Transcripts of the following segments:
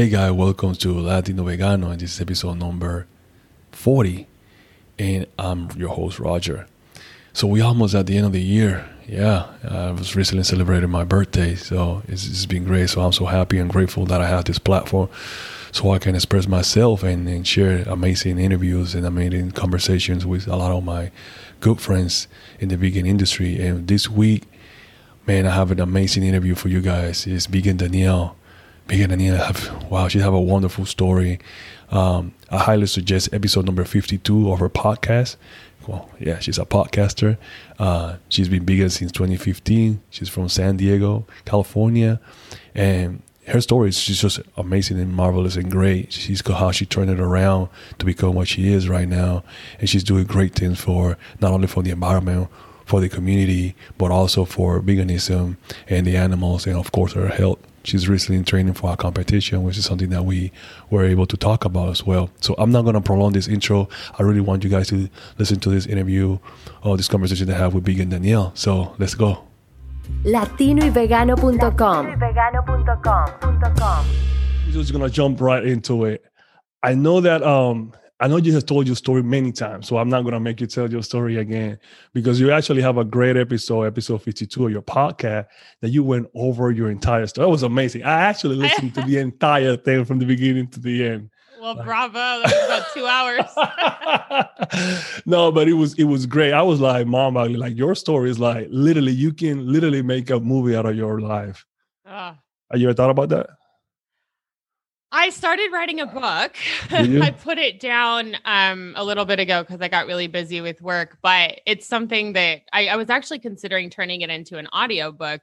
Hey guys, welcome to Latino Vegano, and this is episode number 40. And I'm your host, Roger. So we almost at the end of the year. Yeah, I was recently celebrating my birthday, so it's, it's been great. So I'm so happy and grateful that I have this platform so I can express myself and, and share amazing interviews and amazing conversations with a lot of my good friends in the vegan industry. And this week, man, I have an amazing interview for you guys. It's Vegan Danielle. Vegan Danielle, have, wow, she have a wonderful story. Um, I highly suggest episode number 52 of her podcast. Well, yeah, she's a podcaster. Uh, she's been vegan since 2015. She's from San Diego, California. And her story is she's just amazing and marvelous and great. She's got how she turned it around to become what she is right now, and she's doing great things for not only for the environment, for the community, but also for veganism and the animals, and of course her health. She's recently in training for a competition, which is something that we were able to talk about as well. So I'm not going to prolong this intro. I really want you guys to listen to this interview or this conversation that I have with Vegan Danielle. So let's go. latinoyvegano.com. We're just gonna jump right into it. I know that um I know you have told your story many times, so I'm not gonna make you tell your story again because you actually have a great episode, episode 52 of your podcast, that you went over your entire story. That was amazing. I actually listened to the entire thing from the beginning to the end. Well, bravo. That was about two hours. no, but it was it was great. I was like, Mom, I, like your story is like literally you can literally make a movie out of your life. Ah. Have you ever thought about that? I started writing a book. I put it down um, a little bit ago because I got really busy with work, but it's something that I, I was actually considering turning it into an audio book.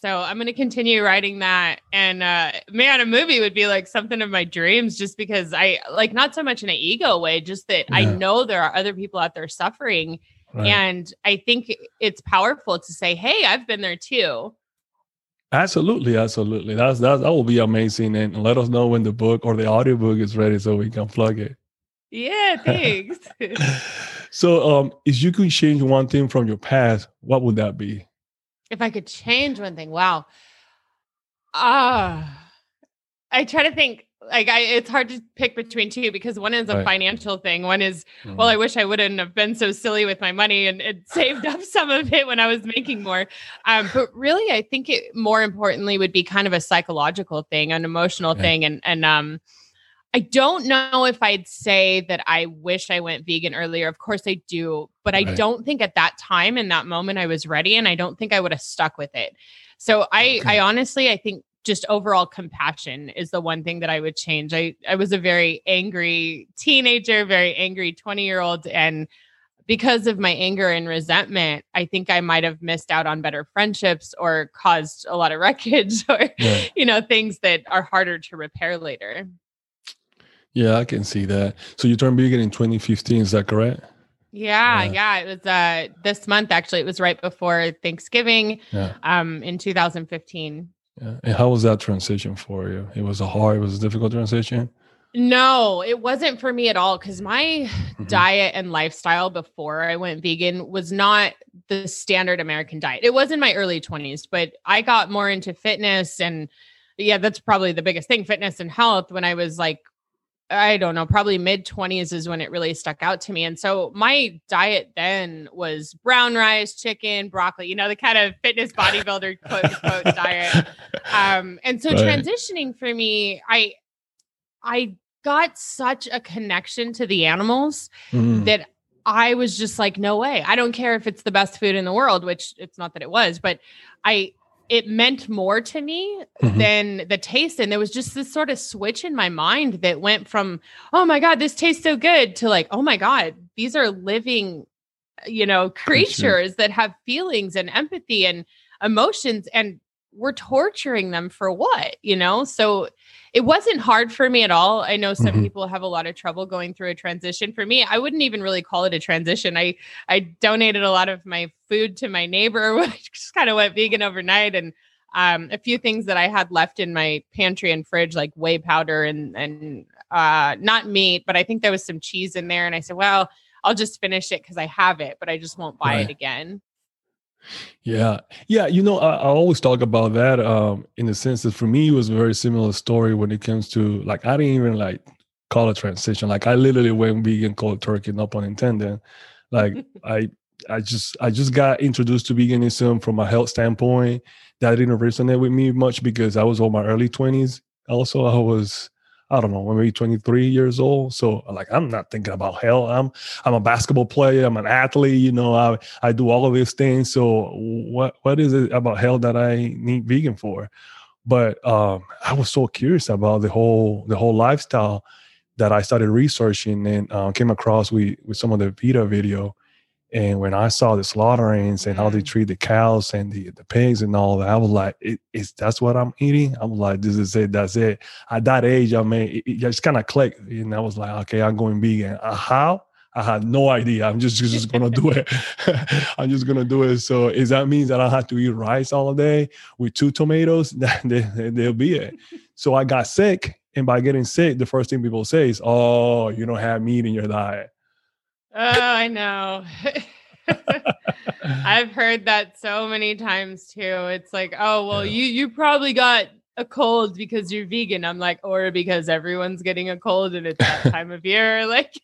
So I'm going to continue writing that. And uh, man, a movie would be like something of my dreams just because I like not so much in an ego way, just that I know there are other people out there suffering. Right. And I think it's powerful to say, hey, I've been there too. Absolutely, absolutely. That's that's that will be amazing. And let us know when the book or the audiobook is ready so we can plug it. Yeah, thanks. so um if you could change one thing from your past, what would that be? if I could change one thing, wow. Ah, I try to think like I it's hard to pick between two because one is a Right. financial thing. One is well, I wish I wouldn't have been so silly with my money and, and saved up some of it when I was making more. Um, but really, I think it more importantly would be kind of a psychological thing, an emotional thing, and and um. I don't know if I'd say that I wish I went vegan earlier. Of course I do, but I don't think at that time in that moment I was ready and I don't think I would have stuck with it. So I Okay. I honestly I think just overall compassion is the one thing that I would change. I I was a very angry teenager, very angry 20-year-old and because of my anger and resentment, I think I might have missed out on better friendships or caused a lot of wreckage or Yeah. you know things that are harder to repair later. Yeah, I can see that. So you turned vegan in 2015, is that correct? Yeah, Yeah. yeah, it was uh this month actually. It was right before Thanksgiving Yeah. um in 2015. Yeah. And how was that transition for you? It was a hard, it was a difficult transition. No, it wasn't for me at all cuz my Mhm. diet and lifestyle before I went vegan was not the standard American diet. It was in my early 20s, but I got more into fitness and yeah, that's probably the biggest thing, fitness and health when I was like I don't know, probably mid 20s is when it really stuck out to me. And so my diet then was brown rice, chicken, broccoli, you know, the kind of fitness bodybuilder quote unquote diet. Um, and so Right. transitioning for me, I I got such a connection to the animals Mm. that I was just like, no way. I don't care if it's the best food in the world, which it's not that it was, but I it meant more to me Mhm. than the taste. And there was just this sort of switch in my mind that went from, oh my God, this tastes so good to like, oh my God, these are living, you know, Creatures. that have feelings and empathy and emotions. And we're torturing them for what, you know? So it wasn't hard for me at all. I know some Mhm. people have a lot of trouble going through a transition. For me, I wouldn't even really call it a transition. I I donated a lot of my food to my neighbor, which just kind of went vegan overnight, and um, a few things that I had left in my pantry and fridge, like whey powder and and uh, not meat, but I think there was some cheese in there. And I said, well, I'll just finish it because I have it, but I just won't buy Right. it again. Yeah, yeah. You know, I, I always talk about that um, in the sense that for me, it was a very similar story when it comes to like I didn't even like call a transition. Like I literally went vegan cold turkey, no pun intended. Like I, I just I just got introduced to veganism from a health standpoint. That didn't resonate with me much because I was on my early twenties. Also, I was I don't know, maybe 23 years old. So like I'm not thinking about hell. I'm I'm a basketball player, I'm an athlete, you know, I I do all of these things. So what what is it about hell that I need vegan for? But um I was so curious about the whole the whole lifestyle that I started researching and uh, came across with with some of the PETA video and when I saw the slaughterings and how they mm. treat the cows and the, the pigs and all that, I was like, it, "Is that's what I'm eating?" I'm like, "This is it. That's it." At that age, I mean, it, it just kind of clicked, and I was like, "Okay, I'm going vegan." Uh, how? I had no idea. I'm just just gonna do it. I'm just gonna do it. So is that means that I have to eat rice all day with two tomatoes? That they, they'll be it. So I got sick, and by getting sick, the first thing people say is, "Oh, you don't have meat in your diet." Oh, I know. I've heard that so many times too. It's like, oh well, yeah. you you probably got a cold because you're vegan. I'm like, or because everyone's getting a cold and it's that time of year. Like,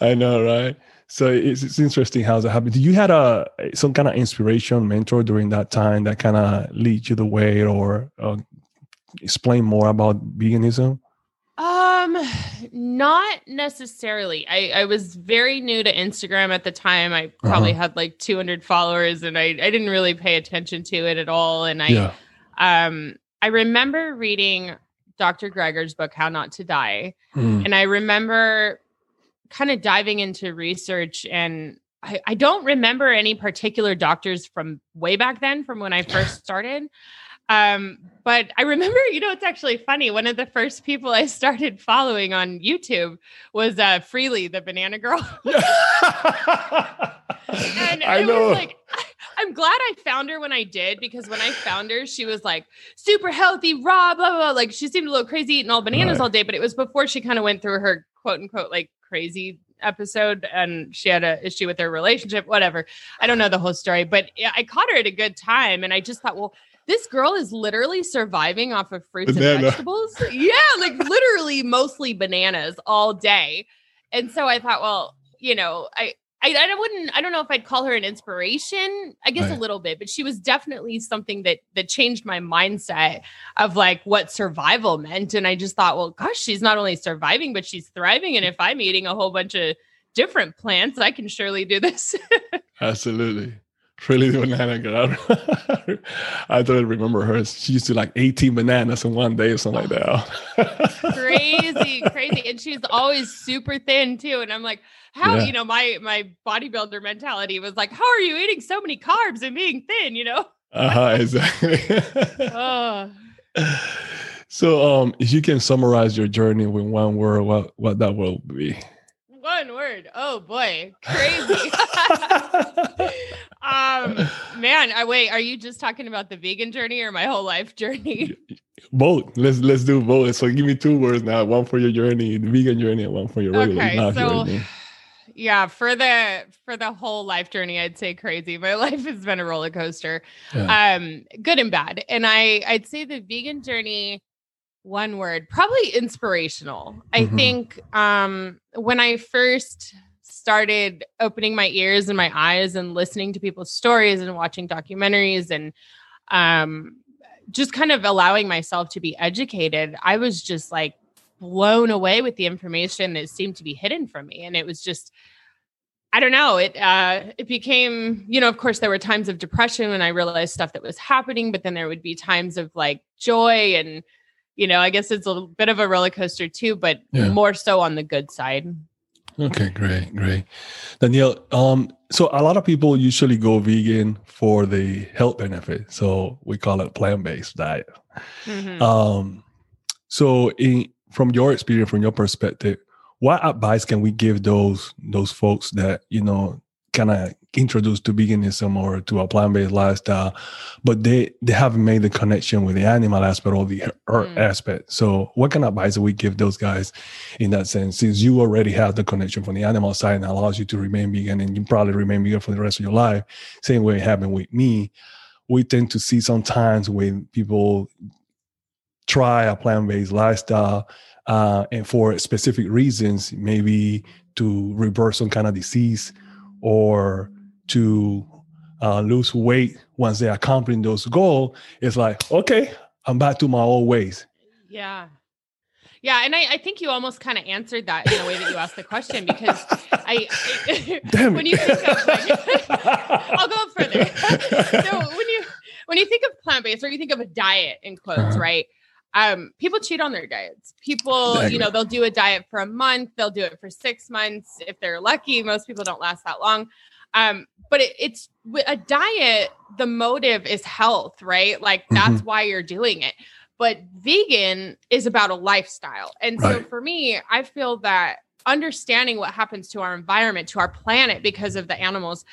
I know, right? So it's, it's interesting how that happened. Do you had a some kind of inspiration mentor during that time that kind of lead you the way or uh, explain more about veganism? Um, not necessarily. I I was very new to Instagram at the time. I probably uh-huh. had like 200 followers, and I I didn't really pay attention to it at all. And I yeah. um I remember reading Dr. Greger's book How Not to Die, mm. and I remember kind of diving into research and I, I don't remember any particular doctors from way back then from when I first started. Um, but I remember, you know, it's actually funny. One of the first people I started following on YouTube was uh Freelee, the banana girl. and I know. was like, I'm glad I found her when I did because when I found her, she was like super healthy, raw, blah, blah, blah. Like she seemed a little crazy eating all bananas right. all day, but it was before she kind of went through her quote unquote like crazy episode and she had an issue with her relationship, whatever. I don't know the whole story, but I caught her at a good time. And I just thought, well, this girl is literally surviving off of fruits Banana. and vegetables. yeah, like literally mostly bananas all day. And so I thought, well, you know, I I, I wouldn't I don't know if I'd call her an inspiration. I guess right. a little bit, but she was definitely something that that changed my mindset of like what survival meant. And I just thought, well, gosh, she's not only surviving, but she's thriving. And if I'm eating a whole bunch of different plants, I can surely do this. Absolutely really the banana girl. I don't remember her. She used to like 18 bananas in one day or something like that. crazy, crazy. And she's always super thin too. And I'm like, how, yeah. you know, my my bodybuilder mentality was like, how are you eating so many carbs and being thin, you know? Uh-huh, exactly. oh. So um if you can summarize your journey with one word, what what that will be? One word. Oh boy. Crazy. Um man, I wait, are you just talking about the vegan journey or my whole life journey? Both. Let's let's do both. So give me two words now. One for your journey, the vegan journey, and one for your regular okay, so, journey. Yeah, for the for the whole life journey, I'd say crazy. My life has been a roller coaster. Yeah. Um, good and bad. And I I'd say the vegan journey one word probably inspirational i mm-hmm. think um when i first started opening my ears and my eyes and listening to people's stories and watching documentaries and um just kind of allowing myself to be educated i was just like blown away with the information that seemed to be hidden from me and it was just I don't know. It uh, it became, you know, of course, there were times of depression when I realized stuff that was happening, but then there would be times of like joy and you know, I guess it's a bit of a roller coaster too, but yeah. more so on the good side. Okay, great, great. Danielle, um, so a lot of people usually go vegan for the health benefit. So we call it plant-based diet. Mm-hmm. Um, so in, from your experience, from your perspective, what advice can we give those those folks that, you know, kind of introduced to veganism or to a plant-based lifestyle but they they haven't made the connection with the animal aspect or the earth mm. aspect. So what kind of advice do we give those guys in that sense since you already have the connection from the animal side and allows you to remain vegan and you probably remain vegan for the rest of your life? Same way it happened with me. We tend to see sometimes when people try a plant-based lifestyle uh, and for specific reasons maybe to reverse some kind of disease or to uh, lose weight once they accomplish those goals, it's like, okay, I'm back to my old ways. Yeah. Yeah, and I, I think you almost kind of answered that in the way that you asked the question because I, I when you think of like, I'll go further. so when you when you think of plant based or you think of a diet in quotes, uh-huh. right? Um, people cheat on their diets. People, exactly. you know, they'll do a diet for a month, they'll do it for six months if they're lucky. Most people don't last that long. Um, but it, it's a diet, the motive is health, right? Like that's mm-hmm. why you're doing it. But vegan is about a lifestyle. And right. so for me, I feel that understanding what happens to our environment, to our planet because of the animals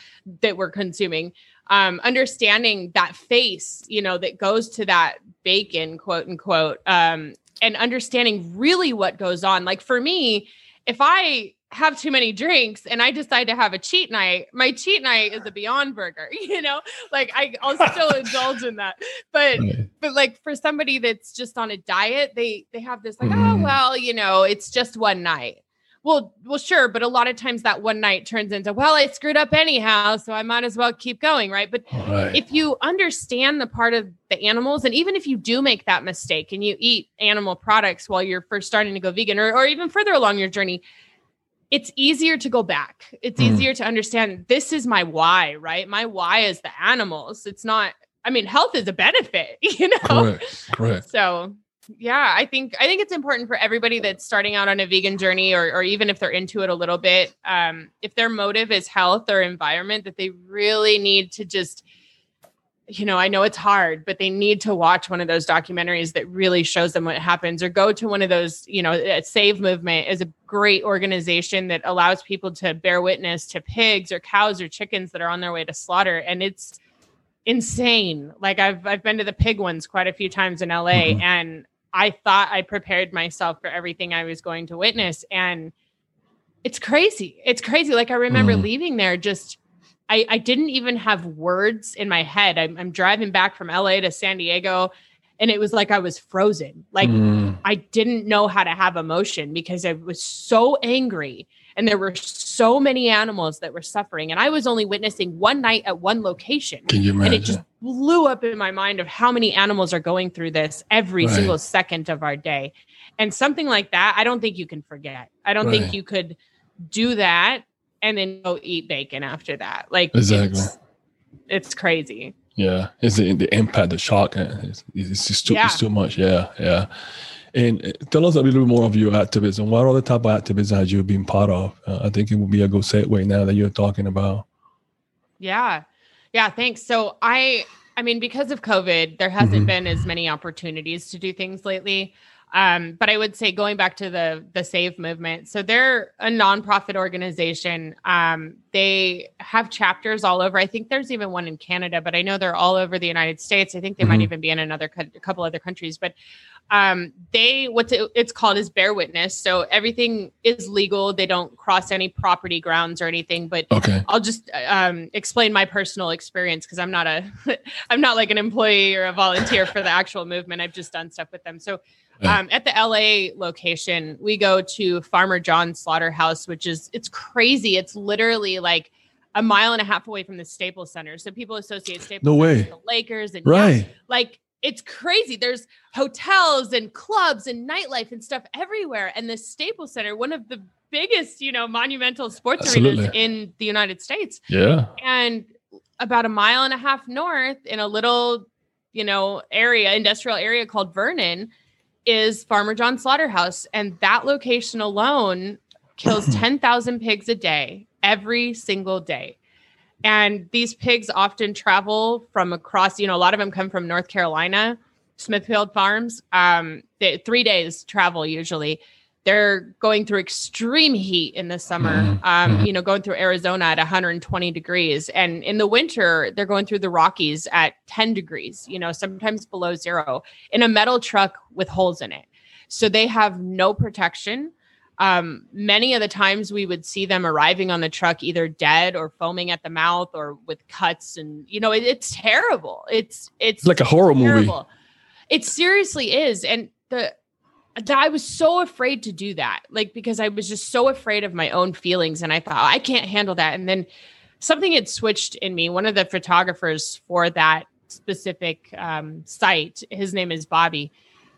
that we're consuming, um, understanding that face, you know, that goes to that bacon, quote unquote, um, and understanding really what goes on. Like for me, if I have too many drinks and I decide to have a cheat night, my cheat night is a Beyond Burger, you know? Like I, I'll still indulge in that. But but like for somebody that's just on a diet, they they have this like, mm. oh well, you know, it's just one night. Well, well, sure, but a lot of times that one night turns into, well, I screwed up anyhow, so I might as well keep going, right? But right. if you understand the part of the animals, and even if you do make that mistake and you eat animal products while you're first starting to go vegan, or, or even further along your journey, it's easier to go back. It's mm. easier to understand this is my why, right? My why is the animals. It's not, I mean, health is a benefit, you know? Correct. Correct. So yeah i think i think it's important for everybody that's starting out on a vegan journey or, or even if they're into it a little bit um, if their motive is health or environment that they really need to just you know i know it's hard but they need to watch one of those documentaries that really shows them what happens or go to one of those you know save movement is a great organization that allows people to bear witness to pigs or cows or chickens that are on their way to slaughter and it's insane like i've i've been to the pig ones quite a few times in la mm-hmm. and I thought I prepared myself for everything I was going to witness. And it's crazy. It's crazy. Like I remember mm. leaving there just I, I didn't even have words in my head. I'm, I'm, driving back from LA to San Diego and it was like I was frozen. Like mm. I didn't know how to have emotion because I was so angry and there were so many animals that were suffering. And i was only witnessing one night at one location. Can you imagine? and it just blew up in my mind of how many animals are going through this every right. single second of our day. And something like that i don't think you can forget. I don't right. think you could do that and then go eat bacon after that. Like exactly. it's, it's crazy. Yeah. It's the, the impact the shock? It's, it's just too, yeah. it's too much. Yeah. Yeah and uh, tell us a little bit more of your activism. What other type of activism have you been part of? Uh, I think it would be a good segue now that you're talking about. Yeah. Yeah. Thanks. So I, I mean, because of COVID, there hasn't mm-hmm. been as many opportunities to do things lately. Um, but I would say going back to the the Save movement, so they're a nonprofit organization. Um, they have chapters all over. I think there's even one in Canada, but I know they're all over the United States. I think they mm-hmm. might even be in another a couple other countries. But um, they what's it, it's called is bear witness. So everything is legal. They don't cross any property grounds or anything. But okay. I'll just um, explain my personal experience because I'm not a I'm not like an employee or a volunteer for the actual movement. I've just done stuff with them. So um, at the LA location, we go to Farmer John Slaughterhouse, which is it's crazy. It's literally like a mile and a half away from the Staples Center. So people associate Staples no way. with the Lakers and right. Yeah, like it's crazy. There's hotels and clubs and nightlife and stuff everywhere. And the Staples Center, one of the biggest, you know, monumental sports Absolutely. arenas in the United States. Yeah. And about a mile and a half north in a little, you know, area, industrial area called Vernon, is Farmer John Slaughterhouse. And that location alone kills 10,000 pigs a day, every single day. And these pigs often travel from across, you know, a lot of them come from North Carolina, Smithfield Farms. Um, they, three days travel usually. they're going through extreme heat in the summer Mhm. um, Mhm. you know going through arizona at 120 degrees and in the winter they're going through the rockies at 10 degrees you know sometimes below zero in a metal truck with holes in it so they have no protection um, many of the times we would see them arriving on the truck either dead or foaming at the mouth or with cuts and you know it, it's terrible it's it's like a horror movie. It seriously is. And the I was so afraid to do that. Like because I was just so afraid of my own feelings and I thought I can't handle that. And then something had switched in me. One of the photographers for that specific um, site, his name is Bobby.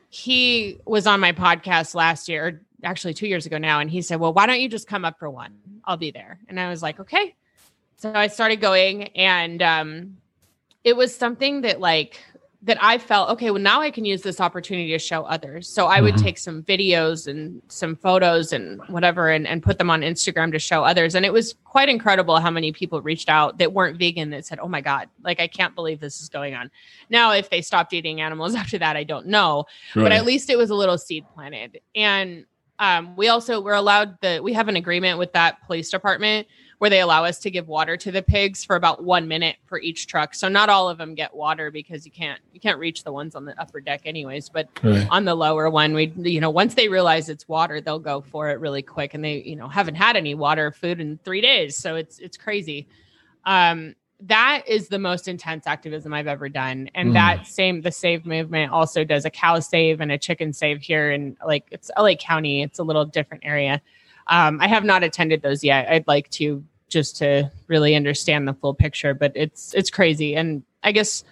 He was on my podcast last year, actually two years ago now, and he said, Well, why don't you just come up for one? I'll be there. And I was like, Okay. So I started going, and um, it was something that like that I felt okay. Well, now I can use this opportunity to show others. So I would Mhm. take some videos and some photos and whatever, and, and put them on Instagram to show others. And it was quite incredible how many people reached out that weren't vegan that said, "Oh my god, like I can't believe this is going on." Now, if they stopped eating animals after that, I don't know but at least it was a little seed planted and um, we also we're allowed the we have an agreement with that police department where they allow us to give water to the pigs for about one minute for each truck. So not all of them get water because you can't you can't reach the ones on the upper deck anyways but Right. on the lower one we you know once they realize it's water they'll go for it really quick and they you know haven't had any water or food in three days. So it's it's crazy. Um that is the most intense activism I've ever done. And Mm. that same the save movement also does a cow save and a chicken save here in like it's LA County. It's a little different area. Um, I have not attended those yet. I'd like to just to really understand the full picture, but it's it's crazy. And I guess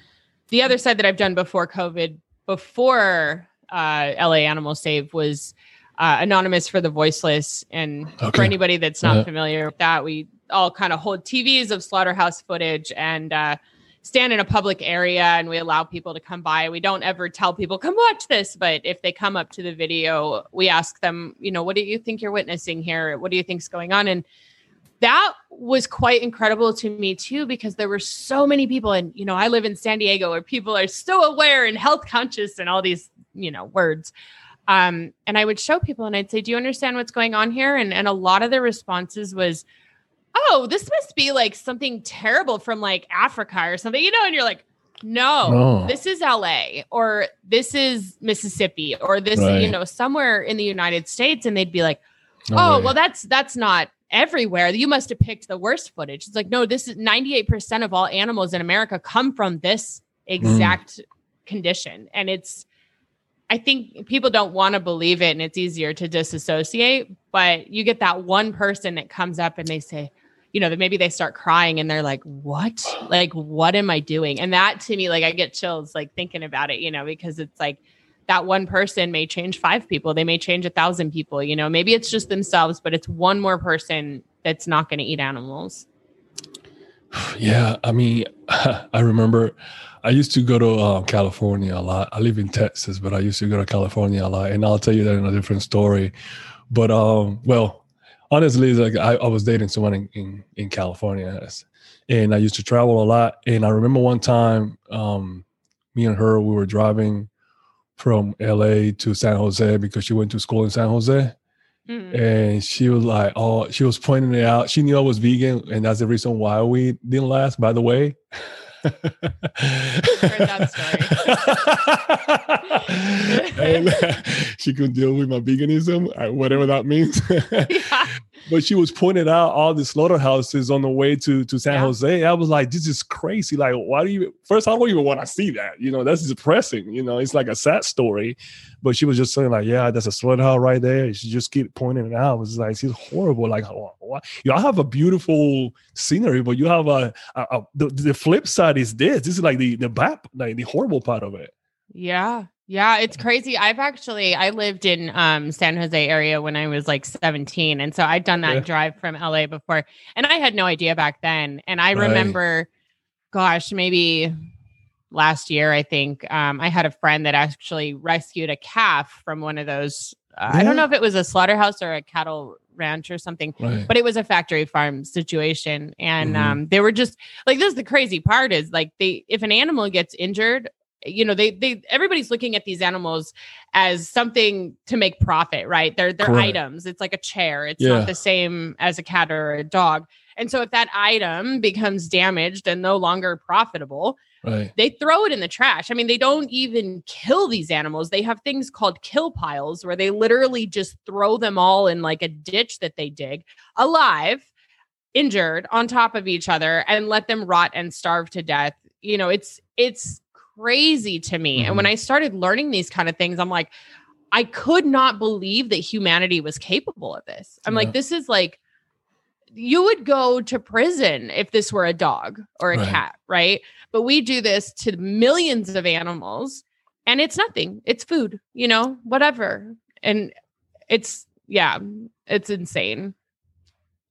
the other side that I've done before COVID, before uh, LA Animal Save was uh, Anonymous for the Voiceless. And for anybody that's not Yeah. familiar with that, we all kind of hold TVs of slaughterhouse footage and uh, stand in a public area and we allow people to come by. We don't ever tell people, come watch this. But if they come up to the video, we ask them, you know, what do you think you're witnessing here? What do you think's going on? And that was quite incredible to me too because there were so many people and you know i live in san diego where people are so aware and health conscious and all these you know words um, and i would show people and i'd say do you understand what's going on here and, and a lot of the responses was oh this must be like something terrible from like africa or something you know and you're like no, No. this is la or this is mississippi or this you know somewhere in the united states and they'd be like No oh way. well that's that's not everywhere you must have picked the worst footage it's like no this is 98% of all animals in america come from this exact mm. condition and it's i think people don't want to believe it and it's easier to disassociate but you get that one person that comes up and they say you know that maybe they start crying and they're like what? Like what am i doing? And that to me like i get chills like thinking about it you know because it's like that one person may change five people. They may change a thousand people you know? Maybe it's just themselves but it's one more person that's not going to eat animals. Yeah, I mean, I remember I used to go to uh, California a lot. I live in Texas, but I used to go to California a lot, and I'll tell you that in a different story. But um, well, honestly, like I, I was dating someone in, in in California, and I used to travel a lot. And I remember one time, um, me and her, we were driving from LA to San Jose because she went to school in San Jose Mhm. and she was like, "Oh, she was pointing it out. She knew I was vegan, and that's the reason why we didn't last." By the way, and she could deal with my veganism, uh, whatever that means. yeah. But she was pointing out all the slaughterhouses on the way to to San Yeah. Jose. I was like, "This is crazy! Like, why do you?" First, I don't even want to see that. You know, that's depressing. You know, it's like a sad story. But she was just saying like, "Yeah, that's a slaughterhouse right there." She just keep pointing it out. It was like, she's horrible." Like, y'all have a beautiful scenery, but you have a, a, a the, the flip side is this. This is like the the bad, like the horrible part of it. Yeah. Yeah, it's crazy. I've actually I lived in um San Jose area when I was like 17 and so I'd done that Yeah. drive from LA before and I had no idea back then and I Right. remember gosh, maybe last year I think um I had a friend that actually rescued a calf from one of those uh, I don't know if it was a slaughterhouse or a cattle ranch or something Right. but it was a factory farm situation and Mhm. um they were just like this is the crazy part is like they if an animal gets injured you know they they everybody's looking at these animals as something to make profit right they're they're Correct. items it's like a chair it's Yeah. not the same as a cat or a dog and so if that item becomes damaged and no longer profitable Right. they throw it in the trash. I mean, they don't even kill these animals. They have things called kill piles where they literally just throw them all in like a ditch that they dig alive, injured on top of each other and let them rot and starve to death. You know, it's it's crazy to me. And when mm-hmm. I started learning these kind of things, I'm like I could not believe that humanity was capable of this. I'm Yeah. like this is like you would go to prison if this were a dog or a Right. cat, right? But we do this to millions of animals and it's nothing. It's food, you know, whatever. And it's yeah, it's insane.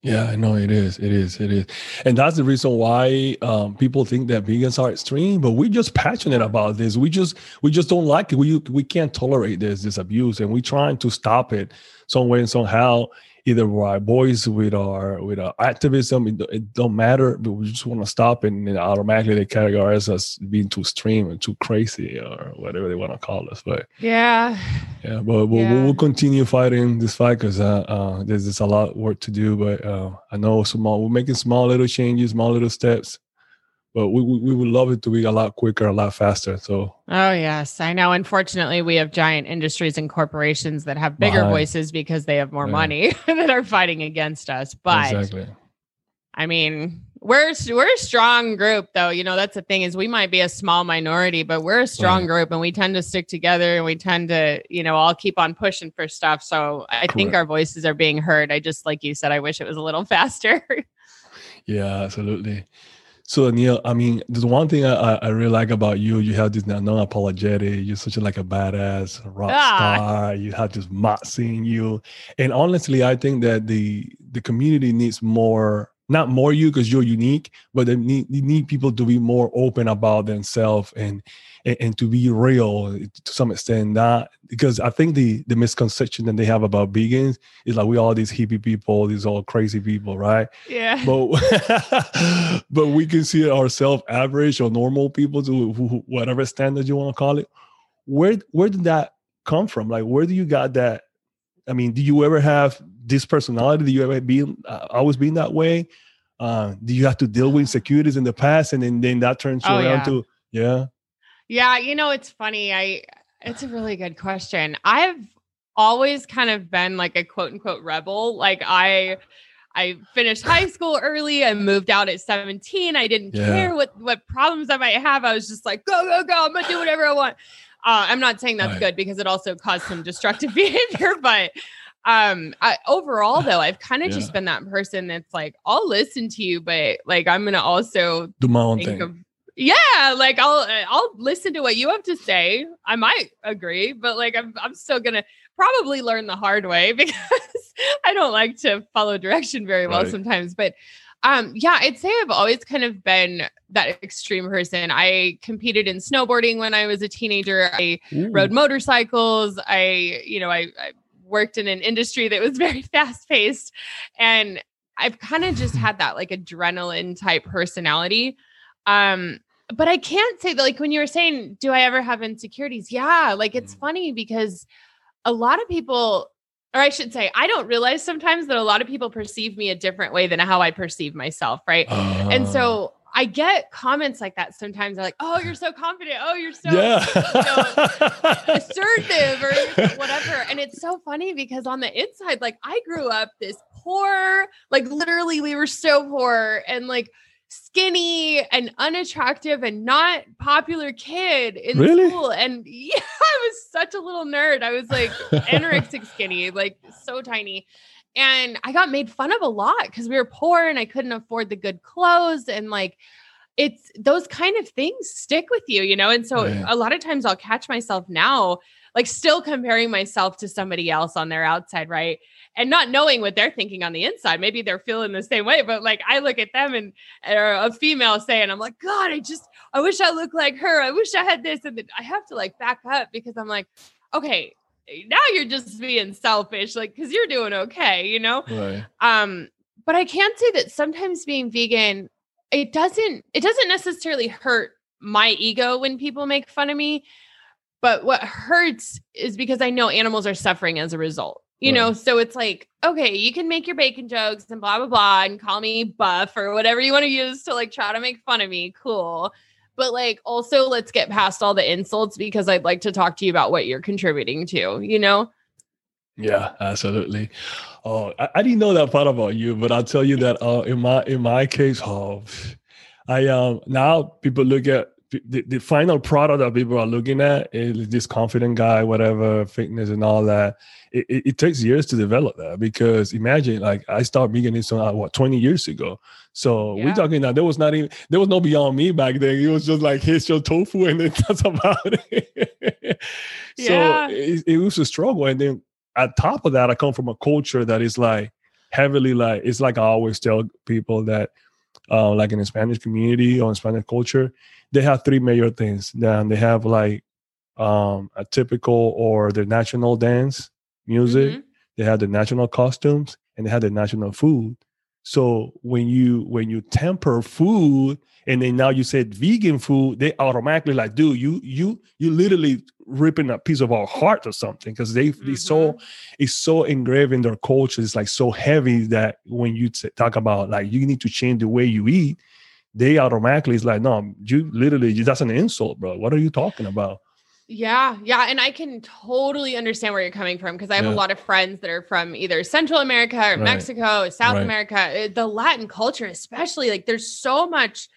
Yeah, I know it is. It is. It is. And that's the reason why um, people think that vegans are extreme, but we're just passionate about this. We just we just don't like it. We we can't tolerate this this abuse, and we're trying to stop it some way and somehow. Either by our voice, with our with our activism, it, it don't matter. But we just want to stop it, and automatically they categorize us being too extreme and too crazy, or whatever they want to call us. But Yeah. yeah, but we'll, Yeah. we'll continue fighting this fight because uh, uh, there's just a lot of work to do. But uh, I know small, we're making small little changes, small little steps. But we, we, we would love it to be a lot quicker, a lot faster. So Oh, yes. I know. Unfortunately, we have giant industries and corporations that have bigger Behind. voices because they have more Yeah. money that are fighting against us. But exactly, I mean, we're we're a strong group though. You know, that's the thing is we might be a small minority, but we're a strong Right. group and we tend to stick together and we tend to, you know, all keep on pushing for stuff. So I think our voices are being heard. I just like you said, I wish it was a little faster. yeah, absolutely. So Neil, I mean, there's one thing I, I- really like about you. You have this non-apologetic. You're such a, like a badass rock Ah. star. You have this moxie you, and honestly, I think that the the community needs more. Not more you because you're unique, but they need, they need people to be more open about themselves and, and and to be real to some extent. Not because I think the the misconception that they have about vegans is like we all these hippie people, these all crazy people, right? yeah. but but we consider ourselves average or normal people to whatever standard you want to call it. Where where did that come from? Like, where do you got that? I mean, do you ever have this personality? Do you ever be uh, always been that way? Uh, do you have to deal with insecurities in the past, and then then that turns you Oh, around yeah. to yeah, Yeah, you know, it's funny. I it's a really good question. I've always kind of been like a quote unquote rebel. Like I I finished high school early. I moved out at 17. I didn't Yeah. care what what problems I might have. I was just like, go, go, go. I'm gonna do whatever I want. Uh, I'm not saying that's Right. good because it also caused some destructive behavior, but um I, overall though i've kind of just been that person that's like i'll listen to you but like i'm gonna also do my own think thing. of yeah like i'll i'll listen to what you have to say. I might agree but like i'm, I'm still gonna probably learn the hard way because i don't like to follow direction very well Right. sometimes but um yeah i'd say i've always kind of been that extreme person. I competed in snowboarding when i was a teenager. I Ooh. rode motorcycles. I you know i, I worked in an industry that was very fast paced and i've kind of just had that like adrenaline type personality. Um but i can't say that like when you were saying do i ever have insecurities yeah like it's Mm. funny because a lot of people or i should say i don't realize sometimes that a lot of people perceive me a different way than how i perceive myself right and Ah. so i get comments like that sometimes they're like oh you're so confident oh you're so yeah, assertive or whatever. And it's so funny because on the inside, like I grew up this poor, like literally we were so poor and like skinny and unattractive and not popular kid in Really? school. And yeah, I was such a little nerd. I was like anorexic skinny, like so tiny. And I got made fun of a lot because we were poor and I couldn't afford the good clothes. And like, it's those kind of things stick with you, you know? And so a lot of times I'll catch myself now, like still comparing myself to somebody else on their outside, right? And not knowing what they're thinking on the inside. Maybe they're feeling the same way, but like I look at them and or a female saying, I'm like, God, I just, I wish I looked like her. I wish I had this. And then I have to like back up because I'm like, okay, now you're just being selfish, like, cause you're doing okay, you know? right. um but i can say that sometimes being vegan it doesn't it doesn't necessarily hurt my ego when people make fun of me. But what hurts is because I know animals are suffering as a result. You right. know, so it's like, okay, you can make your bacon jokes and blah blah blah and call me buff or whatever you want to use to like try to make fun of me. Cool. But like also let's get past all the insults because I'd like to talk to you about what you're contributing to, you know? Yeah, absolutely. Oh, I, I, didn't know that part about you, but I'll tell you that uh, in my in my case, oh, I um now people look at the, the final product that people are looking at is this confident guy, whatever, fitness and all that. It, it, it takes years to develop that because imagine like I started veganism uh, what 20 years ago. So yeah. we're talking that there was not even there was no Beyond Meat back then. It was just like here's your tofu and then that's about it. so yeah. it, it was a struggle. And then at top of that, I come from a culture that is like heavily like it's like I always tell people that uh, like in the Spanish community or in Spanish culture, they have three major things. Then they have like um, a typical or the national dance music. Mm-hmm. They have the national costumes and they have the national food. So when you when you temper food and then now you said vegan food, they automatically like, dude, you you you literally ripping a piece of our heart or something because they mm-hmm. they so it's so engraved in their culture. It's like so heavy that when you t- talk about like you need to change the way you eat, they automatically is like, no, you literally that's an insult, bro. What are you talking about? Yeah, yeah. And I can totally understand where you're coming from because I have yeah. a lot of friends that are from either Central America or right. Mexico, South right. America. Eh, the Latin culture, especially, like there's so much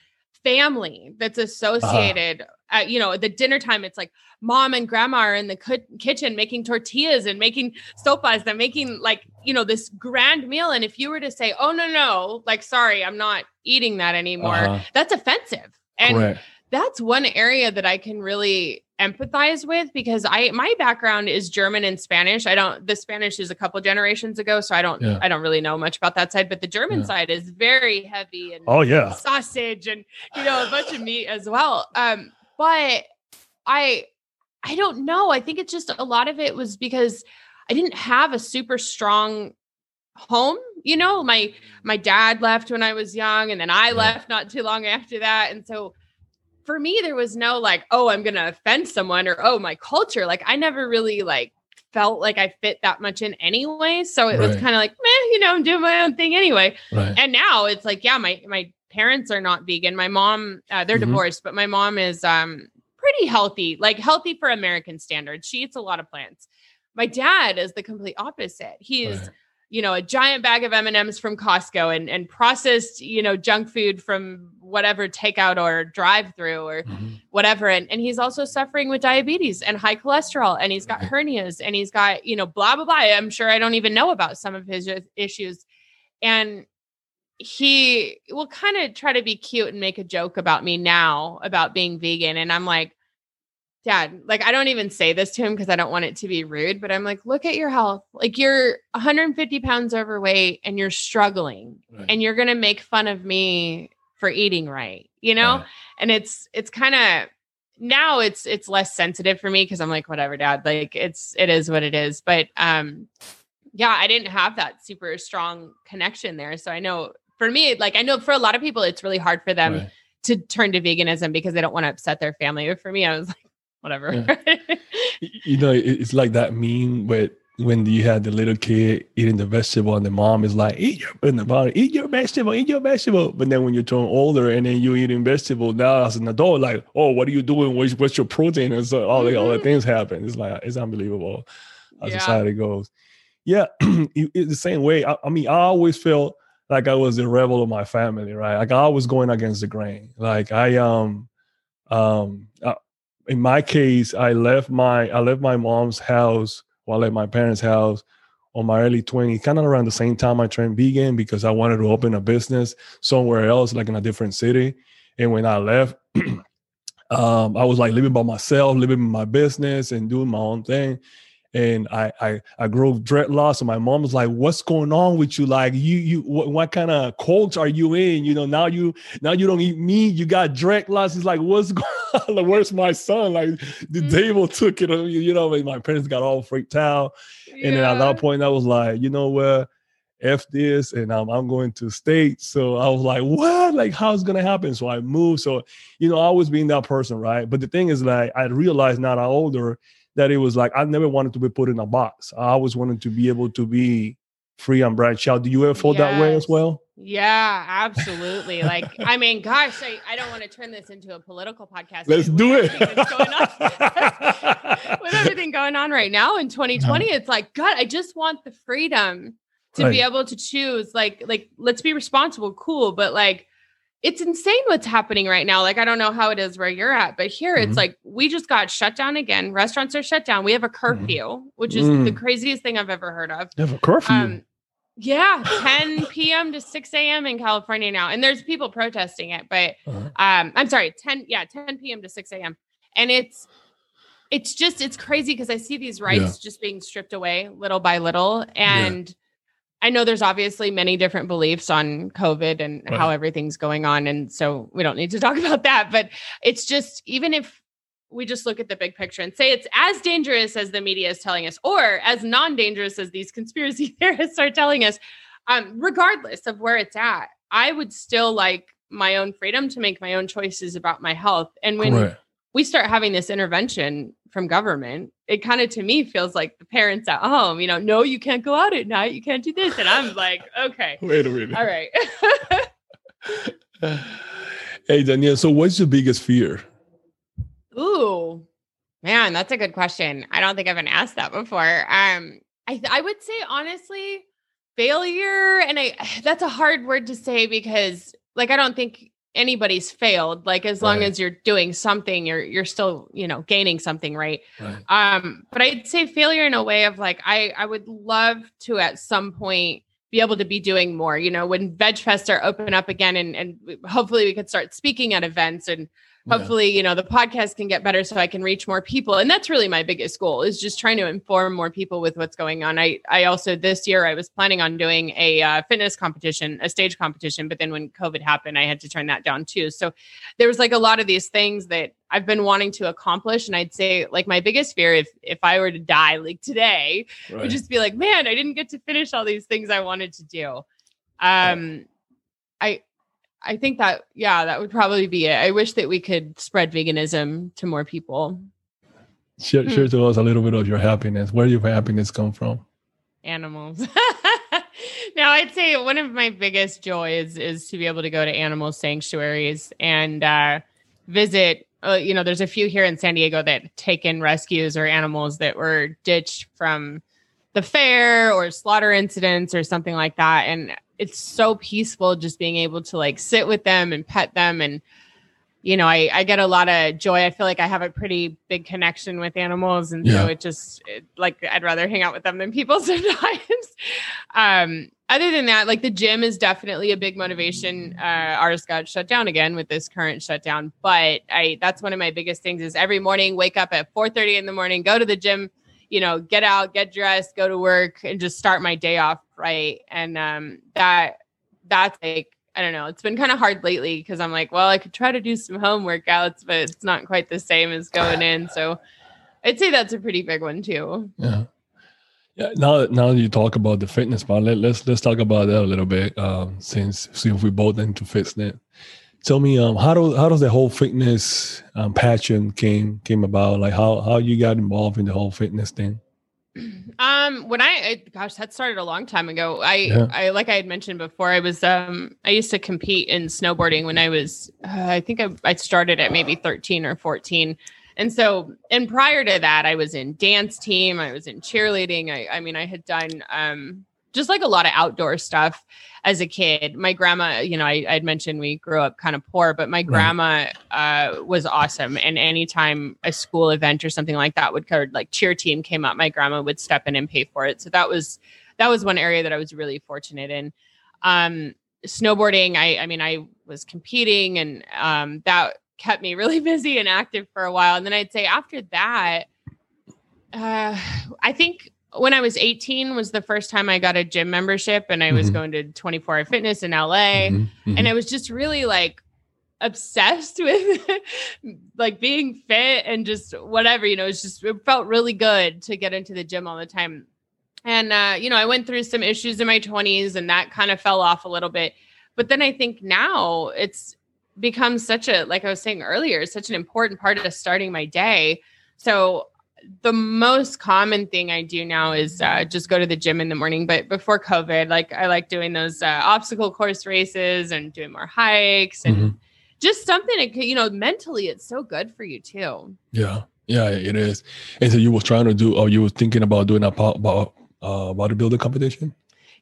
family that's uh-huh. associated. Uh-huh. At, you know, the dinner time, it's like mom and grandma are in the kitchen making tortillas and making sopas. They're making like, you know, this grand meal. And if you were to say, oh, no, no, like, sorry, I'm not eating that anymore, uh-huh. that's offensive. And Correct. that's one area that I can really empathize with because I my background is German and Spanish. I don't the Spanish is a couple generations ago, so I don't yeah. I don't really know much about that side, but the German yeah. side is very heavy and oh yeah, sausage and you know a bunch of meat as well. Um, but I I don't know. I think it's just a lot of it was because I didn't have a super strong home you know my my dad left when i was young and then i yeah. left not too long after that and so for me, there was no like, oh, I'm going to offend someone or, oh, my culture. Like, I never really like felt like I fit that much in anyway. So it right. was kind of like, man you know, I'm doing my own thing anyway. Right. And now it's like, yeah, my, my parents are not vegan. My mom, uh, they're mm-hmm. divorced, but my mom is um, pretty healthy, like healthy for American standards. She eats a lot of plants. My dad is the complete opposite. He's, right you know, a giant bag of M&Ms from Costco and and processed, you know, junk food from whatever takeout or drive through or mm-hmm. whatever and and he's also suffering with diabetes and high cholesterol and he's got hernias and he's got, you know, blah blah blah. I'm sure I don't even know about some of his issues. And he will kind of try to be cute and make a joke about me now about being vegan and I'm like dad like i don't even say this to him because i don't want it to be rude but i'm like look at your health like you're 150 pounds overweight and you're struggling right. and you're gonna make fun of me for eating right you know right. and it's it's kind of now it's it's less sensitive for me because i'm like whatever dad like it's it is what it is but um yeah i didn't have that super strong connection there so i know for me like i know for a lot of people it's really hard for them right. to turn to veganism because they don't want to upset their family but for me i was like whatever. Yeah. you know, it's like that meme where when you had the little kid eating the vegetable and the mom is like, eat your in the body, eat your vegetable, eat your vegetable. But then when you turn older and then you're eating vegetable now as an adult, like, oh, what are you doing? What's, what's your protein? And so all, mm-hmm. the, all the things happen. It's like it's unbelievable how yeah. society goes. Yeah, it's the same way. I, I mean, I always felt like I was the rebel of my family, right? Like I was going against the grain. Like I um um in my case, I left my I left my mom's house or I left my parents' house on my early 20s, kind of around the same time I turned vegan because I wanted to open a business somewhere else, like in a different city. And when I left, um, I was like living by myself, living my business and doing my own thing and I I I grew dreadlocks. And my mom was like, "What's going on with you? Like, you you what, what kind of cult are you in? You know, now you now you don't eat meat. You got dreadlocks. It's like, what's going on? Where's my son? Like, the mm-hmm. devil took it. You know, my parents got all freaked out. Yeah. And then at that point, I was like, you know what? F this and I'm, I'm going to state. So I was like, what? Like, how's it going to happen? So I moved. So, you know, I always being that person, right? But the thing is, like, I realized now that I'm older that it was like, I never wanted to be put in a box. I always wanted to be able to be free and branch out. Do you ever feel yes. that way as well? Yeah, absolutely. like, I mean, gosh, I, I don't want to turn this into a political podcast. Let's do it. with everything going on right now in 2020, uh-huh. it's like, God, I just want the freedom to right. be able to choose. Like, like, let's be responsible, cool, but like it's insane what's happening right now. Like, I don't know how it is where you're at, but here mm-hmm. it's like we just got shut down again. Restaurants are shut down. We have a mm-hmm. curfew, mm-hmm. which is mm. the craziest thing I've ever heard of. You have a curfew. Um, yeah, 10 p.m. to 6 a.m. in California now. And there's people protesting it, but uh-huh. um, I'm sorry, 10, yeah, 10 p.m. to 6 a.m. And it's it's just it's crazy because I see these rights yeah. just being stripped away little by little. And yeah. I know there's obviously many different beliefs on COVID and right. how everything's going on. And so we don't need to talk about that. But it's just even if we just look at the big picture and say it's as dangerous as the media is telling us, or as non dangerous as these conspiracy theorists are telling us, um, regardless of where it's at, I would still like my own freedom to make my own choices about my health. And when right. We start having this intervention from government, it kind of to me feels like the parents at home, you know, no, you can't go out at night, you can't do this. And I'm like, okay. Wait a minute. All right. hey, Danielle, so what's your biggest fear? Ooh, man, that's a good question. I don't think I've been asked that before. Um, I I would say honestly, failure, and I that's a hard word to say because like I don't think anybody's failed. Like as long right. as you're doing something, you're you're still you know gaining something, right? right? Um, but I'd say failure in a way of like I I would love to at some point be able to be doing more. You know, when Veg Fest are open up again, and and hopefully we could start speaking at events and hopefully yeah. you know the podcast can get better so i can reach more people. And that's really my biggest goal is just trying to inform more people with what's going on. I i also this year i was planning on doing a uh, fitness competition a stage competition but then when covid happened i had to turn that down too. So there was like a lot of these things that i've been wanting to accomplish. And i'd say like my biggest fear if if i were to die like today right. would just be like man i didn't get to finish all these things i wanted to do. Um I I think that yeah, that would probably be it. I wish that we could spread veganism to more people. Share, share to us a little bit of your happiness. Where do your happiness come from? Animals. now, I'd say one of my biggest joys is to be able to go to animal sanctuaries and uh, visit. Uh, you know, there's a few here in San Diego that take in rescues or animals that were ditched from the fair or slaughter incidents or something like that. And it's so peaceful just being able to like sit with them and pet them. And you know i i get a lot of joy. I feel like i have a pretty big connection with animals. And yeah. so it just it, like i'd rather hang out with them than people sometimes. Um other than that like the gym is definitely a big motivation. Uh ours got shut down again with this current shutdown. But i that's one of my biggest things is every morning wake up at 4 30 in the morning go to the gym you know, get out, get dressed, go to work, and just start my day off right. And um, that that's like I don't know. It's been kind of hard lately because I'm like, well, I could try to do some home workouts, but it's not quite the same as going in. So I'd say that's a pretty big one too. Yeah. Yeah. Now, now you talk about the fitness part, let, us let's, let's talk about that a little bit. Um, since since we both into fitness, tell me um how do how does the whole fitness um, passion came came about? Like how how you got involved in the whole fitness thing? Um when i gosh that started a long time ago. I yeah. i like i had mentioned before i was um i used to compete in snowboarding when i was uh, i think I, I started at maybe 13 or 14 and so and prior to that i was in dance team i was in cheerleading. I i mean i had done um just like a lot of outdoor stuff as a kid. My grandma, you know, I, would mentioned we grew up kind of poor, but my right. grandma uh, was awesome. And anytime a school event or something like that would go, like cheer team came up, my grandma would step in and pay for it. So that was that was one area that I was really fortunate in. Um, snowboarding, I, I mean, I was competing, and um, that kept me really busy and active for a while. And then I'd say after that, uh, I think when I was 18 was the first time I got a gym membership and I was mm-hmm. going to 24 hour fitness in LA. Mm-hmm. Mm-hmm. And I was just really like obsessed with like being fit and just whatever, you know, it's just, it felt really good to get into the gym all the time. And uh, you know, I went through some issues in my 20s and that kind of fell off a little bit. But then I think now it's become such a like I was saying earlier, such an important part of starting my day. So the most common thing I do now is uh, just go to the gym in the morning. But before COVID, like I like doing those uh, obstacle course races and doing more hikes and mm-hmm. just something. That, you know, mentally, it's so good for you too. Yeah, yeah, it is. And so you were trying to do, or you were thinking about doing a about uh, bodybuilding competition?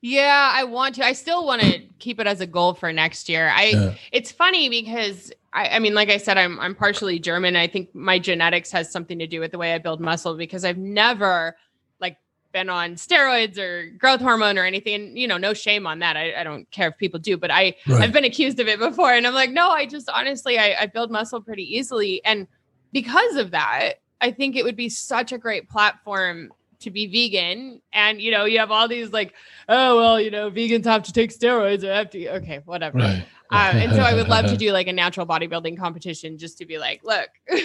Yeah, I want to. I still want to keep it as a goal for next year. I yeah. it's funny because I, I, mean, like I said, I'm I'm partially German. I think my genetics has something to do with the way I build muscle because I've never like been on steroids or growth hormone or anything. And you know, no shame on that. I, I don't care if people do, but I right. I've been accused of it before, and I'm like, no, I just honestly I, I build muscle pretty easily, and because of that, I think it would be such a great platform to be vegan and you know you have all these like oh well you know vegans have to take steroids or have to okay whatever. Right. uh, and so i would love to do like a natural bodybuilding competition just to be like look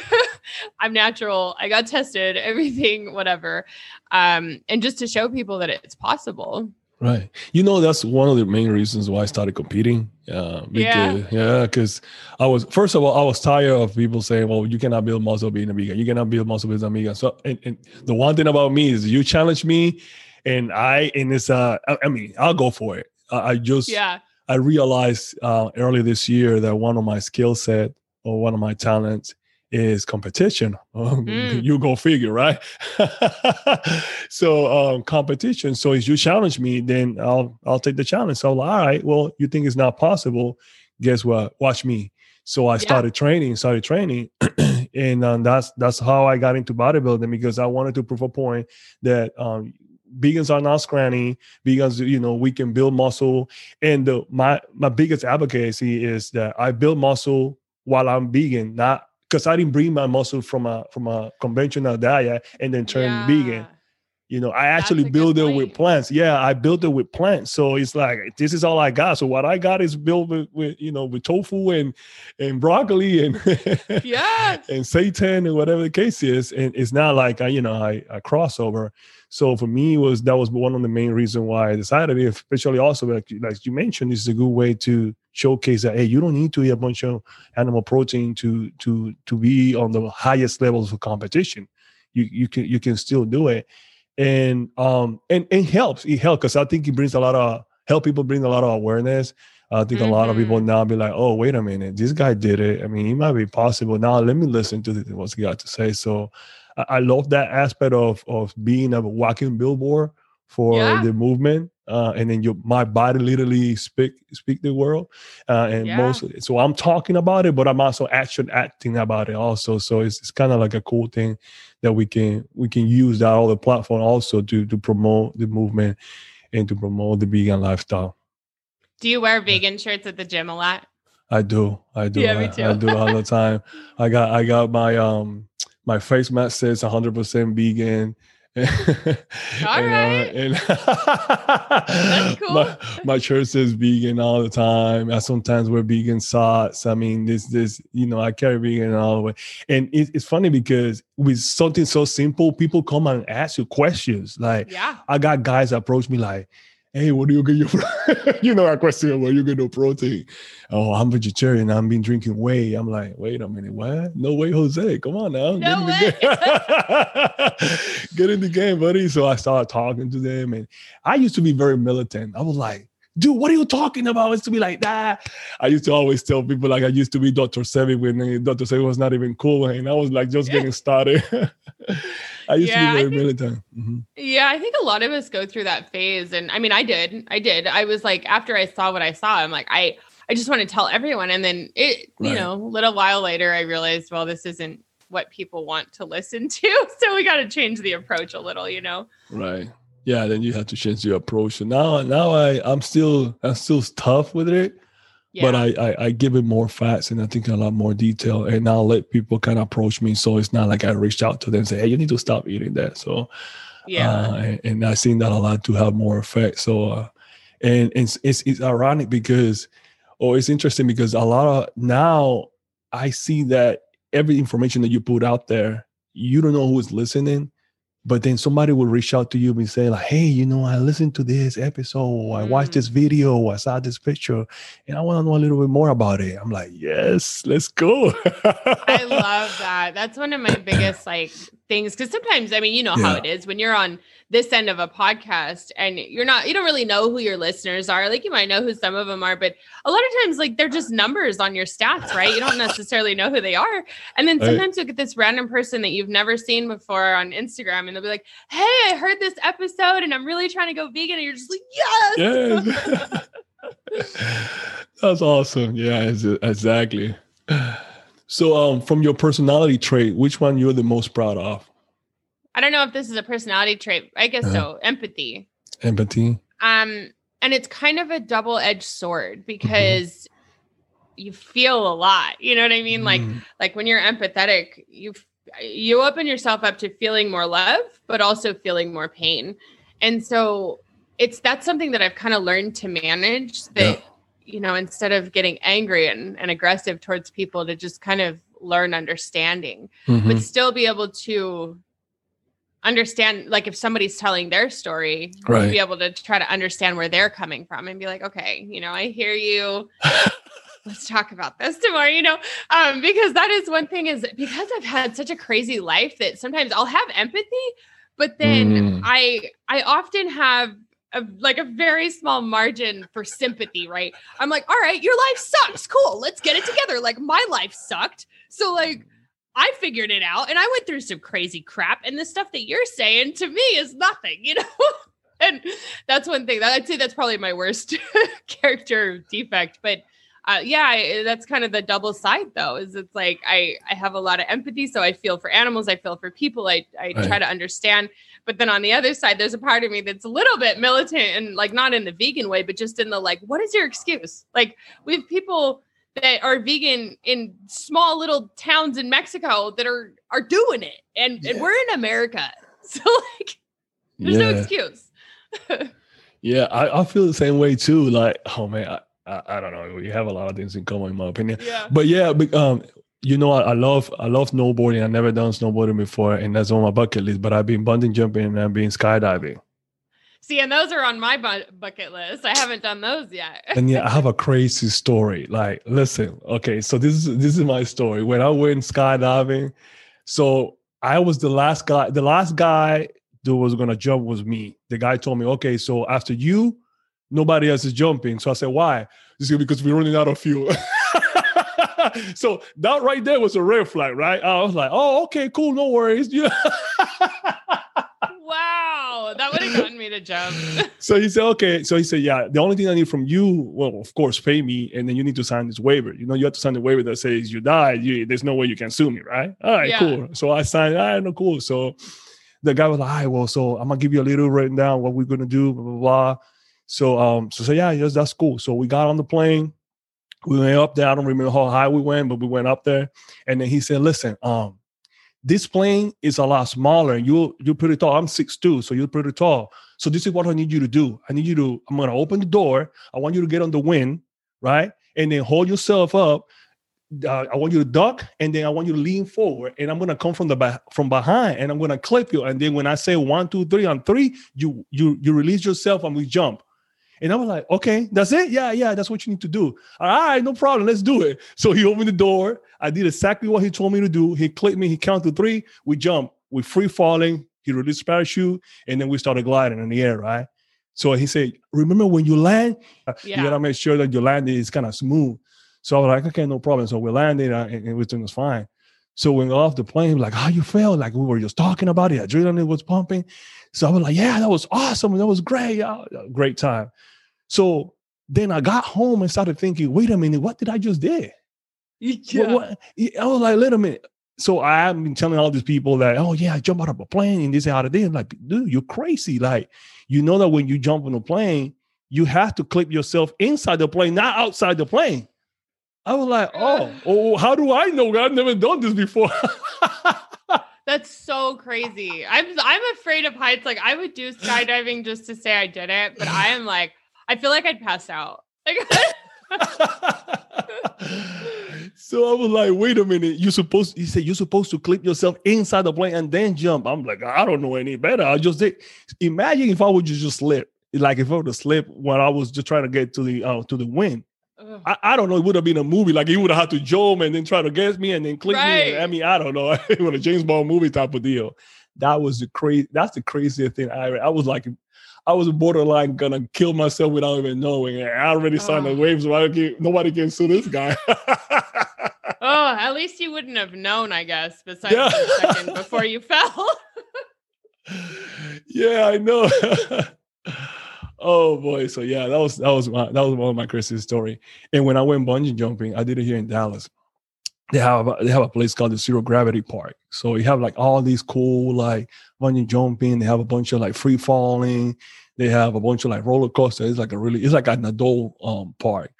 i'm natural. I got tested everything whatever. Um, and just to show people that it's possible Right. You know, that's one of the main reasons why I started competing. Uh, because, yeah. Yeah. Because I was, first of all, I was tired of people saying, well, you cannot build muscle being a vegan. You cannot build muscle being a vegan. So, and, and the one thing about me is you challenge me and I, and it's, uh, I, I mean, I'll go for it. I, I just, yeah. I realized uh, early this year that one of my skill set or one of my talents is competition. Um, mm. You go figure, right? so um, competition. So if you challenge me, then I'll I'll take the challenge. So all right, well, you think it's not possible? Guess what? Watch me. So I started training, started training, and um, that's that's how I got into bodybuilding because I wanted to prove a point that um, vegans are not scrawny. Vegans, you know, we can build muscle. And the, my my biggest advocacy is that I build muscle while I'm vegan, not because I didn't bring my muscle from a from a conventional diet and then turn yeah. vegan. You know, I actually build it with plants. Yeah, I built it with plants. So it's like this is all I got. So what I got is built with, with you know with tofu and and broccoli and yeah and seitan and whatever the case is. And it's not like I you know I, I crossover. So for me was that was one of the main reasons why I decided, especially also like like you mentioned, this is a good way to showcase that hey, you don't need to eat a bunch of animal protein to to to be on the highest levels of competition. You you can you can still do it, and um and it helps. It helps because I think it brings a lot of help people bring a lot of awareness. I think mm-hmm. a lot of people mm-hmm. now be like, oh, wait a minute, this guy did it. I mean, it might be possible. Now let me listen to what he got to say. So I, I love that aspect of of being a walking billboard for yeah. the movement uh, and then your my body literally speak speak the world uh, and yeah. mostly so i'm talking about it but i'm also action acting about it also. So it's, it's kind of like a cool thing that we can we can use that all the platform also to to promote the movement and to promote the vegan lifestyle. Do you wear vegan shirts at the gym a lot? I do i do yeah, me too. I, I do all the time. I got i got my um my face mask says 100% vegan all right. and uh, cool. my, my church says vegan all the time. I sometimes wear vegan socks. I mean, this, this, you know, I carry vegan all the way. And it, it's funny because with something so simple, people come and ask you questions. Like, yeah, I got guys approach me like, hey, what do you get your, you know, a question where you get your protein? Oh, I'm vegetarian. I've been drinking whey. I'm like, wait a minute, what? No way, Jose. Come on now. No get, in get in the game, buddy. So I started talking to them. And I used to be very militant. I was like, dude, what are you talking about? It's to be like that. I used to always tell people like I used to be Dr. Sebi when uh, Dr. Sebi was not even cool. And I was like just getting started. I used yeah, to be very militant. Mm-hmm. Yeah, I think a lot of us go through that phase. And I mean, I did. I did. I was like, after I saw what I saw, I'm like, I I just want to tell everyone. And then it, right. you know, a little while later, I realized, well, this isn't what people want to listen to. So we got to change the approach a little, you know? Right. Yeah. Then you have to change your approach. So now, now I, I'm still, I'm still tough with it yeah. but I, I, I give it more facts and I think a lot more detail, and I'll let people kind of approach me. So it's not like I reached out to them and say, "Hey, you need to stop eating that." So yeah, uh, and, and I've seen that a lot to have more effect. So uh, and it's, it's it's ironic because, or oh, it's interesting because a lot of now I see that every information that you put out there, you don't know who is listening, but then somebody will reach out to you and say like hey you know i listened to this episode i watched this Mm. video i saw this picture and i want to know a little bit more about it i'm like yes let's go I love that. That's one of my biggest like things because sometimes I mean you know how it is when you're on this end of a podcast and you're not you don't really know who your listeners are. Like you might know who some of them are, but a lot of times like they're just numbers on your stats, right? You don't necessarily know who they are. And then Right. sometimes you'll get this random person that you've never seen before on Instagram and they'll be like, "Hey, I heard this episode and I'm really trying to go vegan." And you're just like, "Yes." yes that's awesome yeah exactly so um from your personality trait which one you're the most proud of I don't know if this is a personality trait. I guess Uh-huh. so. Empathy. empathy um and it's kind of a double-edged sword Mm-hmm. because you feel a lot you know what i mean like Mm, like when you're empathetic you you open yourself up to feeling more love but also feeling more pain and so it's that's something that i've kind of learned to manage that Yeah. You know instead of getting angry and, and aggressive towards people to just kind of learn understanding mhm. but still be able to understand like if somebody's telling their story Right. be able to try to understand where they're coming from and be like okay you know i hear you let's talk about this tomorrow you know um because that is one thing is because i've had such a crazy life that sometimes i'll have empathy but then Mm. i i often have a, like a very small margin for sympathy right i'm like all right your life sucks cool let's get it together like my life sucked so like I figured it out and I went through some crazy crap. And the stuff that you're saying to me is nothing, you know? and that's one thing that I'd say that's probably my worst character defect. But uh, yeah, I, that's kind of the double side though, is it's like I, I have a lot of empathy. So I feel for animals, I feel for people, I, I Right. try to understand. But then on the other side, there's a part of me that's a little bit militant and like not in the vegan way, but just in the like, what is your excuse? Like we have people that are vegan in small little towns in Mexico that are are doing it, and, and we're in America, so like there's no excuse. yeah I, I feel the same way too like oh man I, I, I don't know we have a lot of things in common in my opinion. Yeah, but yeah but, um you know I, I love i love snowboarding i never done snowboarding before and that's on my bucket list but i've been bungee jumping and i've been skydiving see, and those are on my bu- bucket list. I haven't done those yet. and yeah, I have a crazy story. Like, listen, okay, so this is this is my story. When I went skydiving, so I was the last guy. The last guy that was gonna jump was me. The guy told me, okay, so after you, nobody else is jumping. So I said, why? This is because we're running out of fuel. so that right there was a red flag, right? I was like, oh, okay, cool, no worries. Yeah. wow, that would have gotten me to jump. so he said, okay. So he said, yeah, the only thing I need from you, well, of course, pay me, and then you need to sign this waiver. You know, you have to sign the waiver that says you died. You, there's no way you can sue me, right? All right, Yeah. cool. So I signed. All right, no, cool. So the guy was like, all right, well, so I'm gonna give you a little written down what we're gonna do, blah blah blah. So um, so say, yeah, yes, that's cool. So we got on the plane. We went up there. I don't remember how high we went, but we went up there. And then he said, listen, um, this plane is a lot smaller you you're pretty tall. I'm 6'2, so you're pretty tall. So this is what I need you to do. I need you to, I'm gonna open the door. I want you to get on the wind, right? And then hold yourself up. Uh, I want you to duck, and then I want you to lean forward, and I'm gonna come from the back from behind, and I'm gonna clip you. And then when I say one, two, three, on three, you you you release yourself and we jump. And I was like, okay, that's it. Yeah, yeah, that's what you need to do. All right, no problem. Let's do it. So he opened the door. I did exactly what he told me to do. He clicked me. He counted three. We jumped. We free falling. He released parachute, and then we started gliding in the air. Right. So he said, "Remember when you land, uh, you gotta make sure that your landing is kind of smooth." So I was like, "Okay, no problem." So we landed, uh, and everything was fine. So when we got off the plane, he was like, how you felt? Like we were just talking about it. Adrenaline was pumping. So I was like, yeah, that was awesome. That was great. Yeah, great time. So then I got home and started thinking, wait a minute, what did I just did? What- what- I was like, wait a minute. So I have been telling all these people that, oh yeah, I jump out of a plane and this out of there. I'm like, dude, you're crazy. Like, you know that when you jump on a plane, you have to clip yourself inside the plane, not outside the plane. I was like, oh, oh how do I know? I've never done this before. That's so crazy. I'm I'm afraid of heights. Like I would do skydiving just to say I did it, but I am like I feel like I'd pass out. Like so I was like, wait a minute, you supposed he said you're supposed to clip yourself inside the plane and then jump. I'm like, I don't know any better. I just did. Imagine if I would just slip, like if I would have slipped when I was just trying to get to the uh, to the wind. I, I, don't know. It would have been a movie. Like he would have had to jump and then try to get me and then click right. me. I mean, I don't know. it was a James Bond movie type of deal. That was the crazy. That's the craziest thing I. I was like, I was borderline gonna kill myself without even knowing. I already signed oh. the waves. So I can, nobody can sue this guy. oh, at least you wouldn't have known, I guess. Besides yeah. second before you fell. yeah, I know. Oh boy, so yeah, that was that was my, that was one of my craziest story. And when I went bungee jumping, I did it here in Dallas. They have a, they have a place called the Zero Gravity Park. So you have like all these cool like bungee jumping. They have a bunch of like free falling. They have a bunch of like roller coasters. It's like a really it's like an adult um park.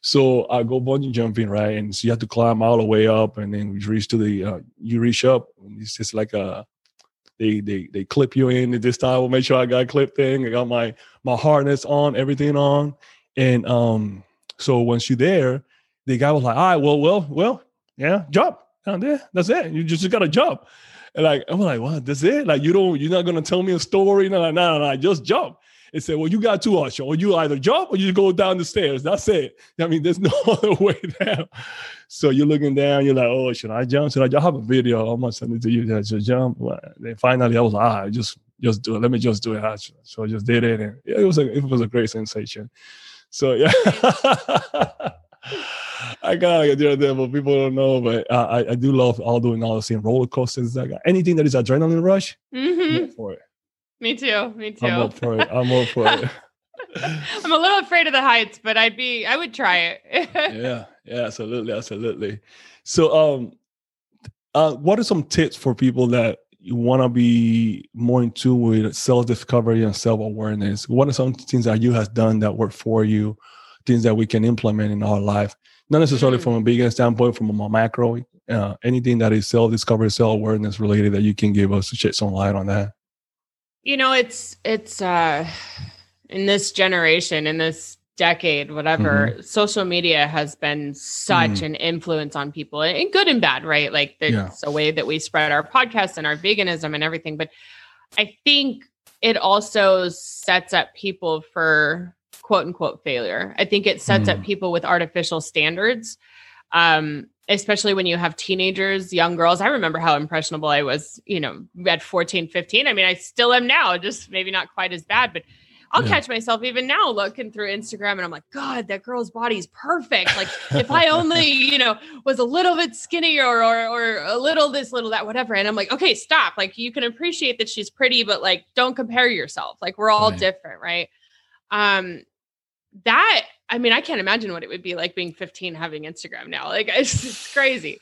So I go bungee jumping, right? And so you have to climb all the way up, and then you reach to the uh, you reach up. and it's just like a they they they clip you in. And this time, I will make sure I got clipped in. I got my my harness on, everything on, and um. So once you're there, the guy was like, "All right, well, well, well, yeah, jump down there. That's it. You just, got to jump." And like I'm like, "What? That's it? Like you don't? You're not gonna tell me a story? No, no, no, no. Just jump." And said, Well, you got two options. Or you either jump or you go down the stairs. That's it. I mean, there's no other way down. So you're looking down, you're like, Oh, should I jump? Should I jump? I have a video. I'm gonna send it to you. That should jump. Then finally I was like, ah, just just do it. Let me just do it. So I just did it. And it was a it was a great sensation. So yeah. I gotta do it there, but people don't know. But I, I do love all doing all the same roller coasters. Like anything that is adrenaline rush, mm-hmm. for it. Me too. Me too. I'm up for it. I'm up for it. I'm a little afraid of the heights, but I'd be I would try it. yeah, yeah, absolutely, absolutely. So um uh what are some tips for people that you want to be more in tune with self-discovery and self-awareness? What are some things that you have done that work for you, things that we can implement in our life? Not necessarily mm. from a bigger standpoint, from a macro, uh, anything that is self-discovery, self-awareness related that you can give us to shed some light on that. You know, it's it's uh in this generation, in this decade, whatever, mm-hmm. social media has been such mm. an influence on people, and good and bad, right? Like there's yeah. a way that we spread our podcasts and our veganism and everything. But I think it also sets up people for quote unquote failure. I think it sets mm. up people with artificial standards. Um, especially when you have teenagers, young girls. I remember how impressionable I was, you know, at 14, 15. I mean, I still am now, just maybe not quite as bad, but I'll yeah. catch myself even now looking through Instagram and I'm like, God, that girl's body's perfect. Like if I only, you know, was a little bit skinnier or, or, or a little this, little that, whatever. And I'm like, okay, stop. Like you can appreciate that she's pretty, but like don't compare yourself. Like we're all right. different, right? Um, that I mean, I can't imagine what it would be like being 15 having Instagram now. Like it's, it's crazy.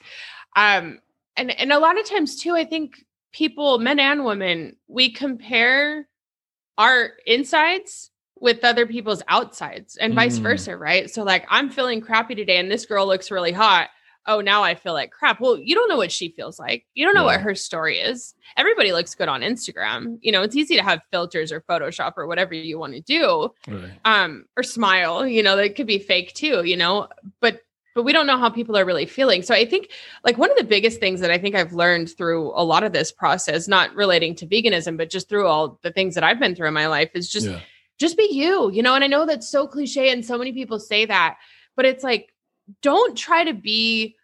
Um, and and a lot of times too, I think people, men and women, we compare our insides with other people's outsides and vice mm. versa, right? So like I'm feeling crappy today and this girl looks really hot oh, now I feel like crap. Well, you don't know what she feels like. You don't know yeah. what her story is. Everybody looks good on Instagram. You know, it's easy to have filters or Photoshop or whatever you want to do. Right. Um, or smile, you know, that could be fake too, you know, but but we don't know how people are really feeling. So I think like one of the biggest things that I think I've learned through a lot of this process, not relating to veganism, but just through all the things that I've been through in my life is just yeah. just be you, you know, and I know that's so cliche and so many people say that, but it's like don't try to be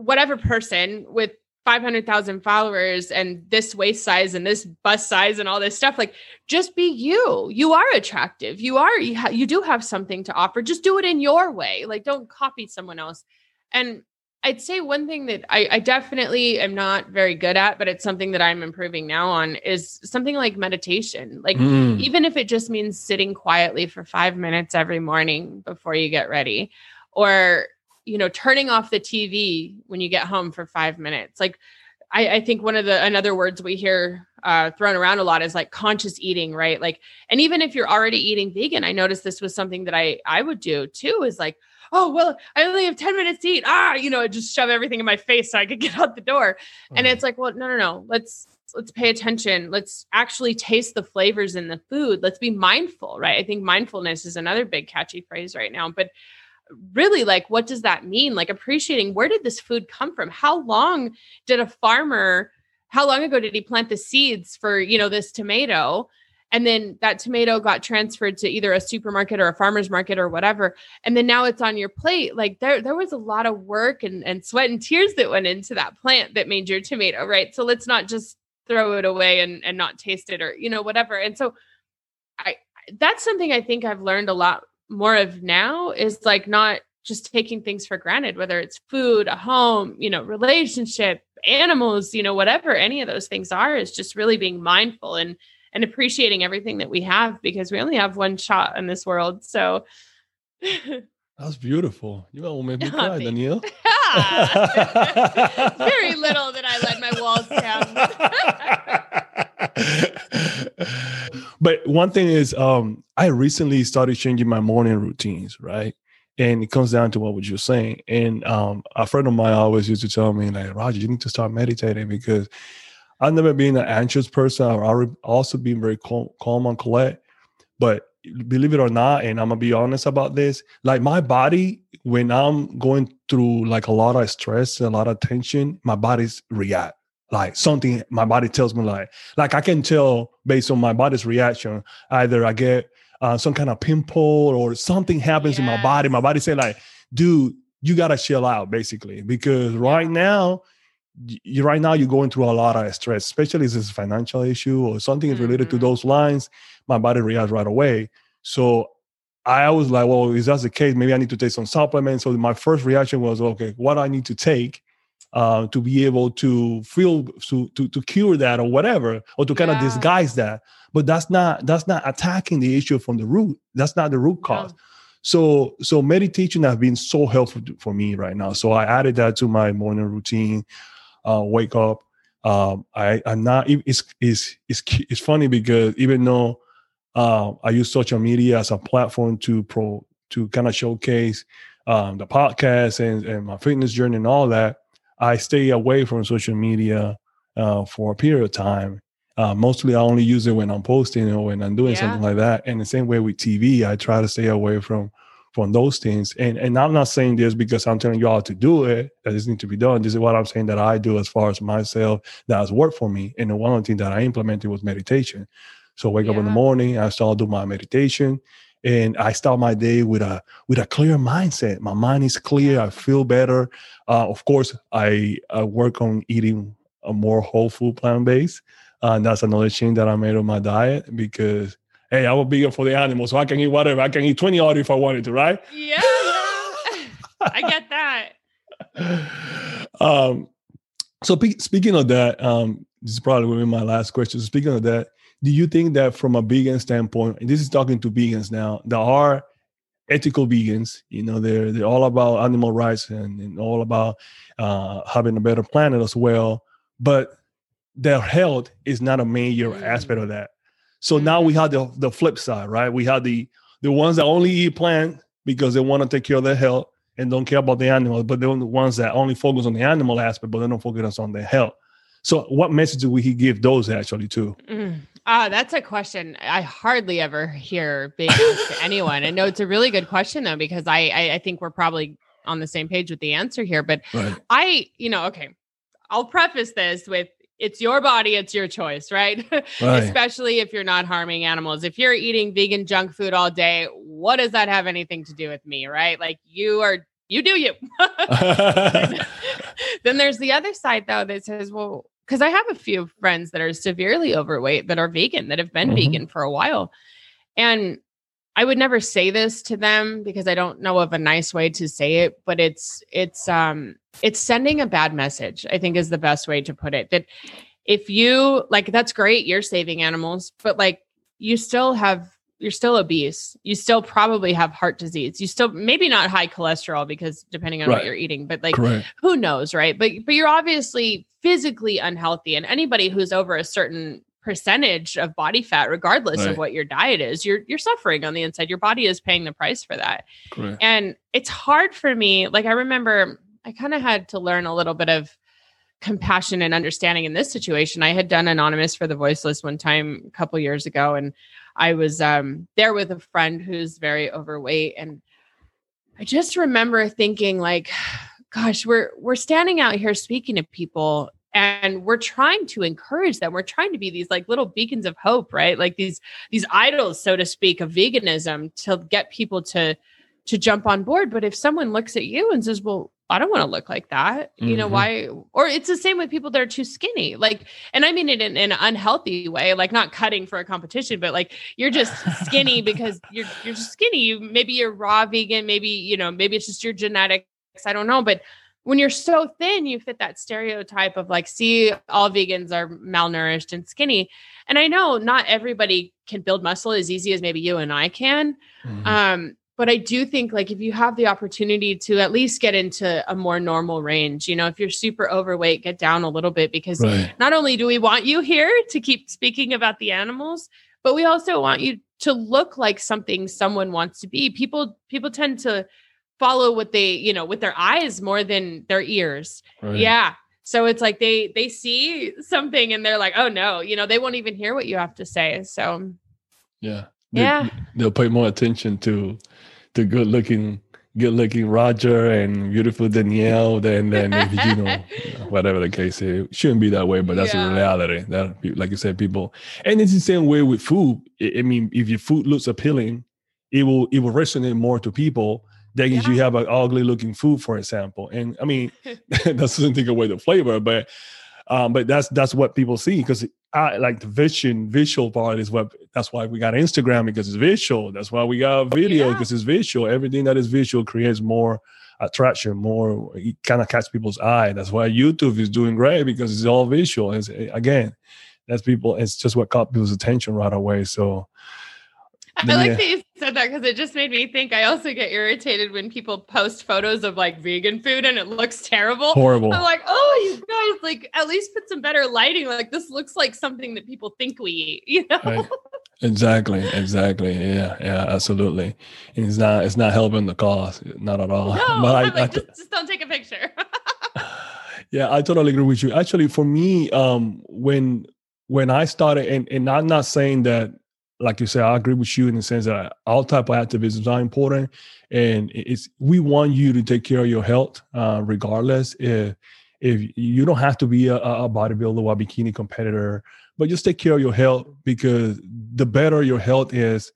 whatever person with 500,000 followers and this waist size and this bust size and all this stuff like just be you. You are attractive. You are you, ha- you do have something to offer. Just do it in your way. Like don't copy someone else. And i'd say one thing that i, I definitely am not very good at but it's something that i'm improving now on is something like meditation. Like mm. even if it just means sitting quietly for five minutes every morning before you get ready or you know turning off the tv when you get home for five minutes like I, I, think one of the another words we hear uh, thrown around a lot is like conscious eating, right? Like, and even if you're already eating vegan, I noticed this was something that I I would do too. Is like, oh well, I only have ten minutes to eat. Ah, you know, just shove everything in my face so I could get out the door. Mm. And it's like, well, no, no, no. Let's let's pay attention. Let's actually taste the flavors in the food. Let's be mindful, right? I think mindfulness is another big catchy phrase right now, but really like what does that mean? Like appreciating where did this food come from? How long did a farmer how long ago did he plant the seeds for you know this tomato? And then that tomato got transferred to either a supermarket or a farmer's market or whatever. And then now it's on your plate. Like there there was a lot of work and, and sweat and tears that went into that plant that made your tomato right? So let's not just throw it away and, and not taste it or you know whatever. And so i that's something i think i've learned a lot more of now is like not just taking things for granted whether it's food a home you know relationship animals you know whatever any of those things are is just really being mindful and and appreciating everything that we have because we only have one shot in this world. So that's beautiful. You almost made me cry, Danielle. Very little that I let my walls down. But one thing is, um, I recently started changing my morning routines, right? And it comes down to what was you saying. And um, a friend of mine always used to tell me, like, Roger, you need to start meditating because I've never been an anxious person. I've also been very calm, calm and collect. But believe it or not, and I'm gonna be honest about this, like my body, when I'm going through like a lot of stress, a lot of tension, my body's react. Like something, my body tells me like, like I can tell based on my body's reaction. Either I get uh, some kind of pimple or something happens yes. in my body. My body say like, dude, you gotta chill out, basically, because right now you, right now you're going through a lot of stress, especially if it's a financial issue or something mm-hmm. related to mm-hmm. those lines, my body reacts right away. So I was like, well, if that's the case, maybe I need to take some supplements. So my first reaction was, okay, what do I need to take uh, to be able to feel to, to to cure that or whatever, or to kind yeah. of disguise that. But that's not that's not attacking the issue from the root. That's not the root cause. So so meditation has been so helpful for me right now. So I added that to my morning routine uh, wake up. Um, I I'm not. It's it's it's it's funny because even though uh, I use social media as a platform to pro to kind of showcase um, the podcast and, and my fitness journey and all that, I stay away from social media uh, for a period of time. Uh, mostly, I only use it when I'm posting or when I'm doing yeah. something like that. And the same way with TV, I try to stay away from from those things. And and I'm not saying this because I'm telling you all to do it, that this needs to be done. This is what I'm saying that I do as far as myself that has worked for me. And the one thing that I implemented was meditation. So I wake yeah. up in the morning, I start doing my meditation. And I start my day with a with a clear mindset. My mind is clear. I feel better. Uh, of course, I, I work on eating a more whole food plant based. Uh, and that's another change that I made on my diet because hey, I'm a vegan for the animals, so I can eat whatever. I can eat 20 odd if I wanted to, right? Yeah, I get that. um, so speaking of that, um, this is probably be my last question. Speaking of that, do you think that from a vegan standpoint, and this is talking to vegans now, there are ethical vegans, you know, they're they're all about animal rights and, and all about uh, having a better planet as well. But their health is not a major mm. aspect of that. So mm-hmm. now we have the the flip side, right? We have the the ones that only eat plant because they want to take care of their health and don't care about the animals, but they're the ones that only focus on the animal aspect, but they don't focus on their health. So, what message would he give those actually too? Mm. Ah, that's a question I hardly ever hear being asked to anyone. And no, it's a really good question though, because I, I, I think we're probably on the same page with the answer here. But right. I, you know, okay, I'll preface this with it's your body, it's your choice, right? right? Especially if you're not harming animals. If you're eating vegan junk food all day, what does that have anything to do with me, right? Like you are you do you. then there's the other side though that says, well, because I have a few friends that are severely overweight that are vegan, that have been mm-hmm. vegan for a while. And I would never say this to them because I don't know of a nice way to say it, but it's it's um it's sending a bad message. I think is the best way to put it. That if you like that's great, you're saving animals, but like you still have you're still obese. You still probably have heart disease. You still maybe not high cholesterol because depending on right. what you're eating, but like Correct. who knows, right? But but you're obviously physically unhealthy and anybody who's over a certain percentage of body fat regardless right. of what your diet is you're you're suffering on the inside your body is paying the price for that Correct. and it's hard for me like i remember i kind of had to learn a little bit of compassion and understanding in this situation i had done anonymous for the voiceless one time a couple years ago and i was um there with a friend who's very overweight and I just remember thinking like, gosh, we're we're standing out here speaking to people and we're trying to encourage them. We're trying to be these like little beacons of hope right? Like these these idols so to speak of veganism to get people to to jump on board. But if someone looks at you and says well I don't want to look like that. You know, mm-hmm. why? Or it's the same with people that are too skinny. Like, and I mean it in, in, an unhealthy way, like not cutting for a competition, but like you're just skinny because you're you're just skinny. You maybe you're raw vegan, maybe, you know, maybe it's just your genetics. I don't know. But when you're so thin, you fit that stereotype of like, see, all vegans are malnourished and skinny. And I know not everybody can build muscle as easy as maybe you and I can. Mm-hmm. Um, but I do think like if you have the opportunity to at least get into a more normal range, you know, if you're super overweight, get down a little bit because right. not only do we want you here to keep speaking about the animals, but we also want you to look like something someone wants to be. People people tend to follow what they you know with their eyes more than their ears right. yeah so it's like they they see something and they're like oh no you know they won't even hear what you have to say so yeah they, yeah they'll pay more attention to the good looking good looking roger and beautiful danielle then if, you know whatever the case is it shouldn't be that way but that's yeah. the reality that like you said people and it's the same way with food i mean if your food looks appealing it will it will resonate more to people than yeah. you have an ugly looking food, for example. And I mean, that doesn't take away the flavor, but um, but that's that's what people see because I like the vision visual part is what that's why we got Instagram because it's visual. That's why we got video because yeah. it's visual. Everything that is visual creates more attraction, more it kind of catch people's eye. That's why YouTube is doing great because it's all visual. It's, again, that's people. It's just what caught people's attention right away. So I like that you said that because it just made me think. I also get irritated when people post photos of like vegan food and it looks terrible. Horrible. I'm like, oh, you guys, like at least put some better lighting. Like this looks like something that people think we eat. You know. Right. Exactly. Exactly. Yeah. Yeah. Absolutely. And it's not. It's not helping the cause. Not at all. No, but I, like, I just, just don't take a picture. yeah, I totally agree with you. Actually, for me, um, when when I started, and, and I'm not saying that like you said, I agree with you in the sense that all type of activism are important, and it's we want you to take care of your health, uh, regardless. If if you don't have to be a, a bodybuilder or a bikini competitor, but just take care of your health because the better your health is,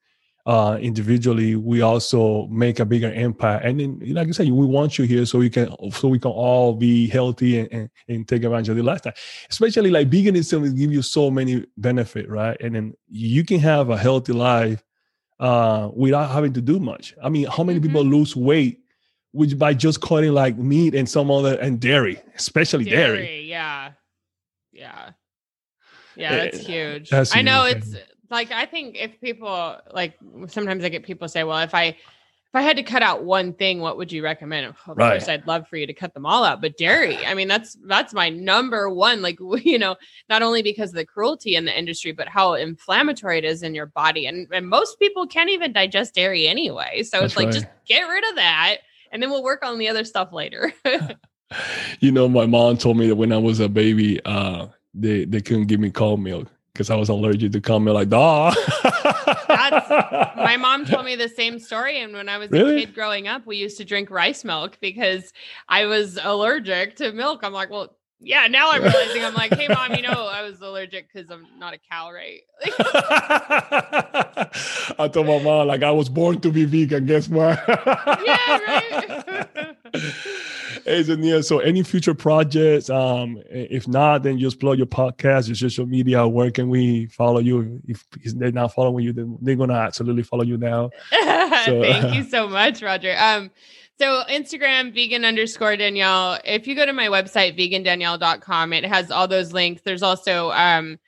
uh, individually, we also make a bigger impact. And then, like I said, we want you here so we can so we can all be healthy and, and, and take advantage of the lifestyle. Especially like veganism give you so many benefit, right? And then you can have a healthy life uh, without having to do much. I mean, how many mm-hmm. people lose weight which by just cutting like meat and some other and dairy, especially dairy. dairy. Yeah. Yeah. Yeah, that's uh, huge. That's I know it's like I think if people like sometimes I get people say, well, if I if I had to cut out one thing, what would you recommend? Of right. course, I'd love for you to cut them all out, but dairy, I mean, that's that's my number one. Like, you know, not only because of the cruelty in the industry, but how inflammatory it is in your body, and and most people can't even digest dairy anyway. So that's it's like right. just get rid of that, and then we'll work on the other stuff later. you know, my mom told me that when I was a baby, uh, they they couldn't give me cold milk because I was allergic to cum milk. Like, duh. my mom told me the same story. And when I was really? a kid growing up, we used to drink rice milk because I was allergic to milk. I'm like, well, yeah, now I'm realizing I'm like, hey mom, you know, I was allergic because I'm not a cow, right? I told my mom like I was born to be vegan. Guess what? yeah, right. hey Zania, so any future projects? Um, if not, then just plug your podcast, your social media. Where can we follow you? If they're not following you, then they're gonna absolutely follow you now. So, Thank you so much, Roger. Um, so Instagram, vegan underscore Danielle. If you go to my website, vegandanielle.com, it has all those links. There's also um,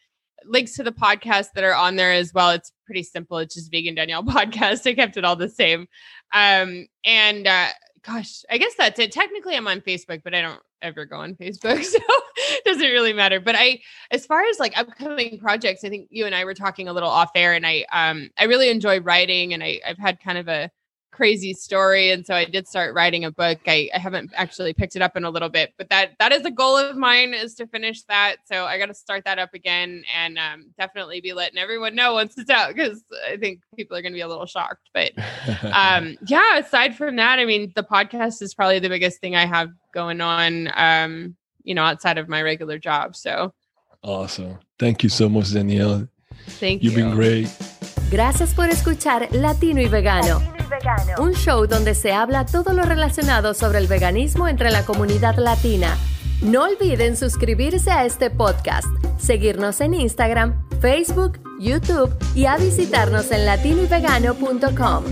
links to the podcast that are on there as well. It's pretty simple. It's just vegan Danielle podcast. I kept it all the same. Um, and uh, gosh, I guess that's it. Technically, I'm on Facebook, but I don't ever go on Facebook, so it doesn't really matter. But I, as far as like upcoming projects, I think you and I were talking a little off air, and I, um, I really enjoy writing, and I, I've had kind of a crazy story. And so I did start writing a book. I, I haven't actually picked it up in a little bit, but that that is a goal of mine is to finish that. So I got to start that up again and um, definitely be letting everyone know once it's out because I think people are going to be a little shocked. But um, yeah, aside from that, I mean, the podcast is probably the biggest thing I have going on. Um, you know, outside of my regular job. So awesome. Thank you so much, Danielle. Thank You've you. been great. Gracias por escuchar Latino y Vegano, un show donde se habla todo lo relacionado sobre el veganismo entre la comunidad latina. No olviden suscribirse a este podcast, seguirnos en Instagram, Facebook, YouTube y a visitarnos en latinoyvegano.com.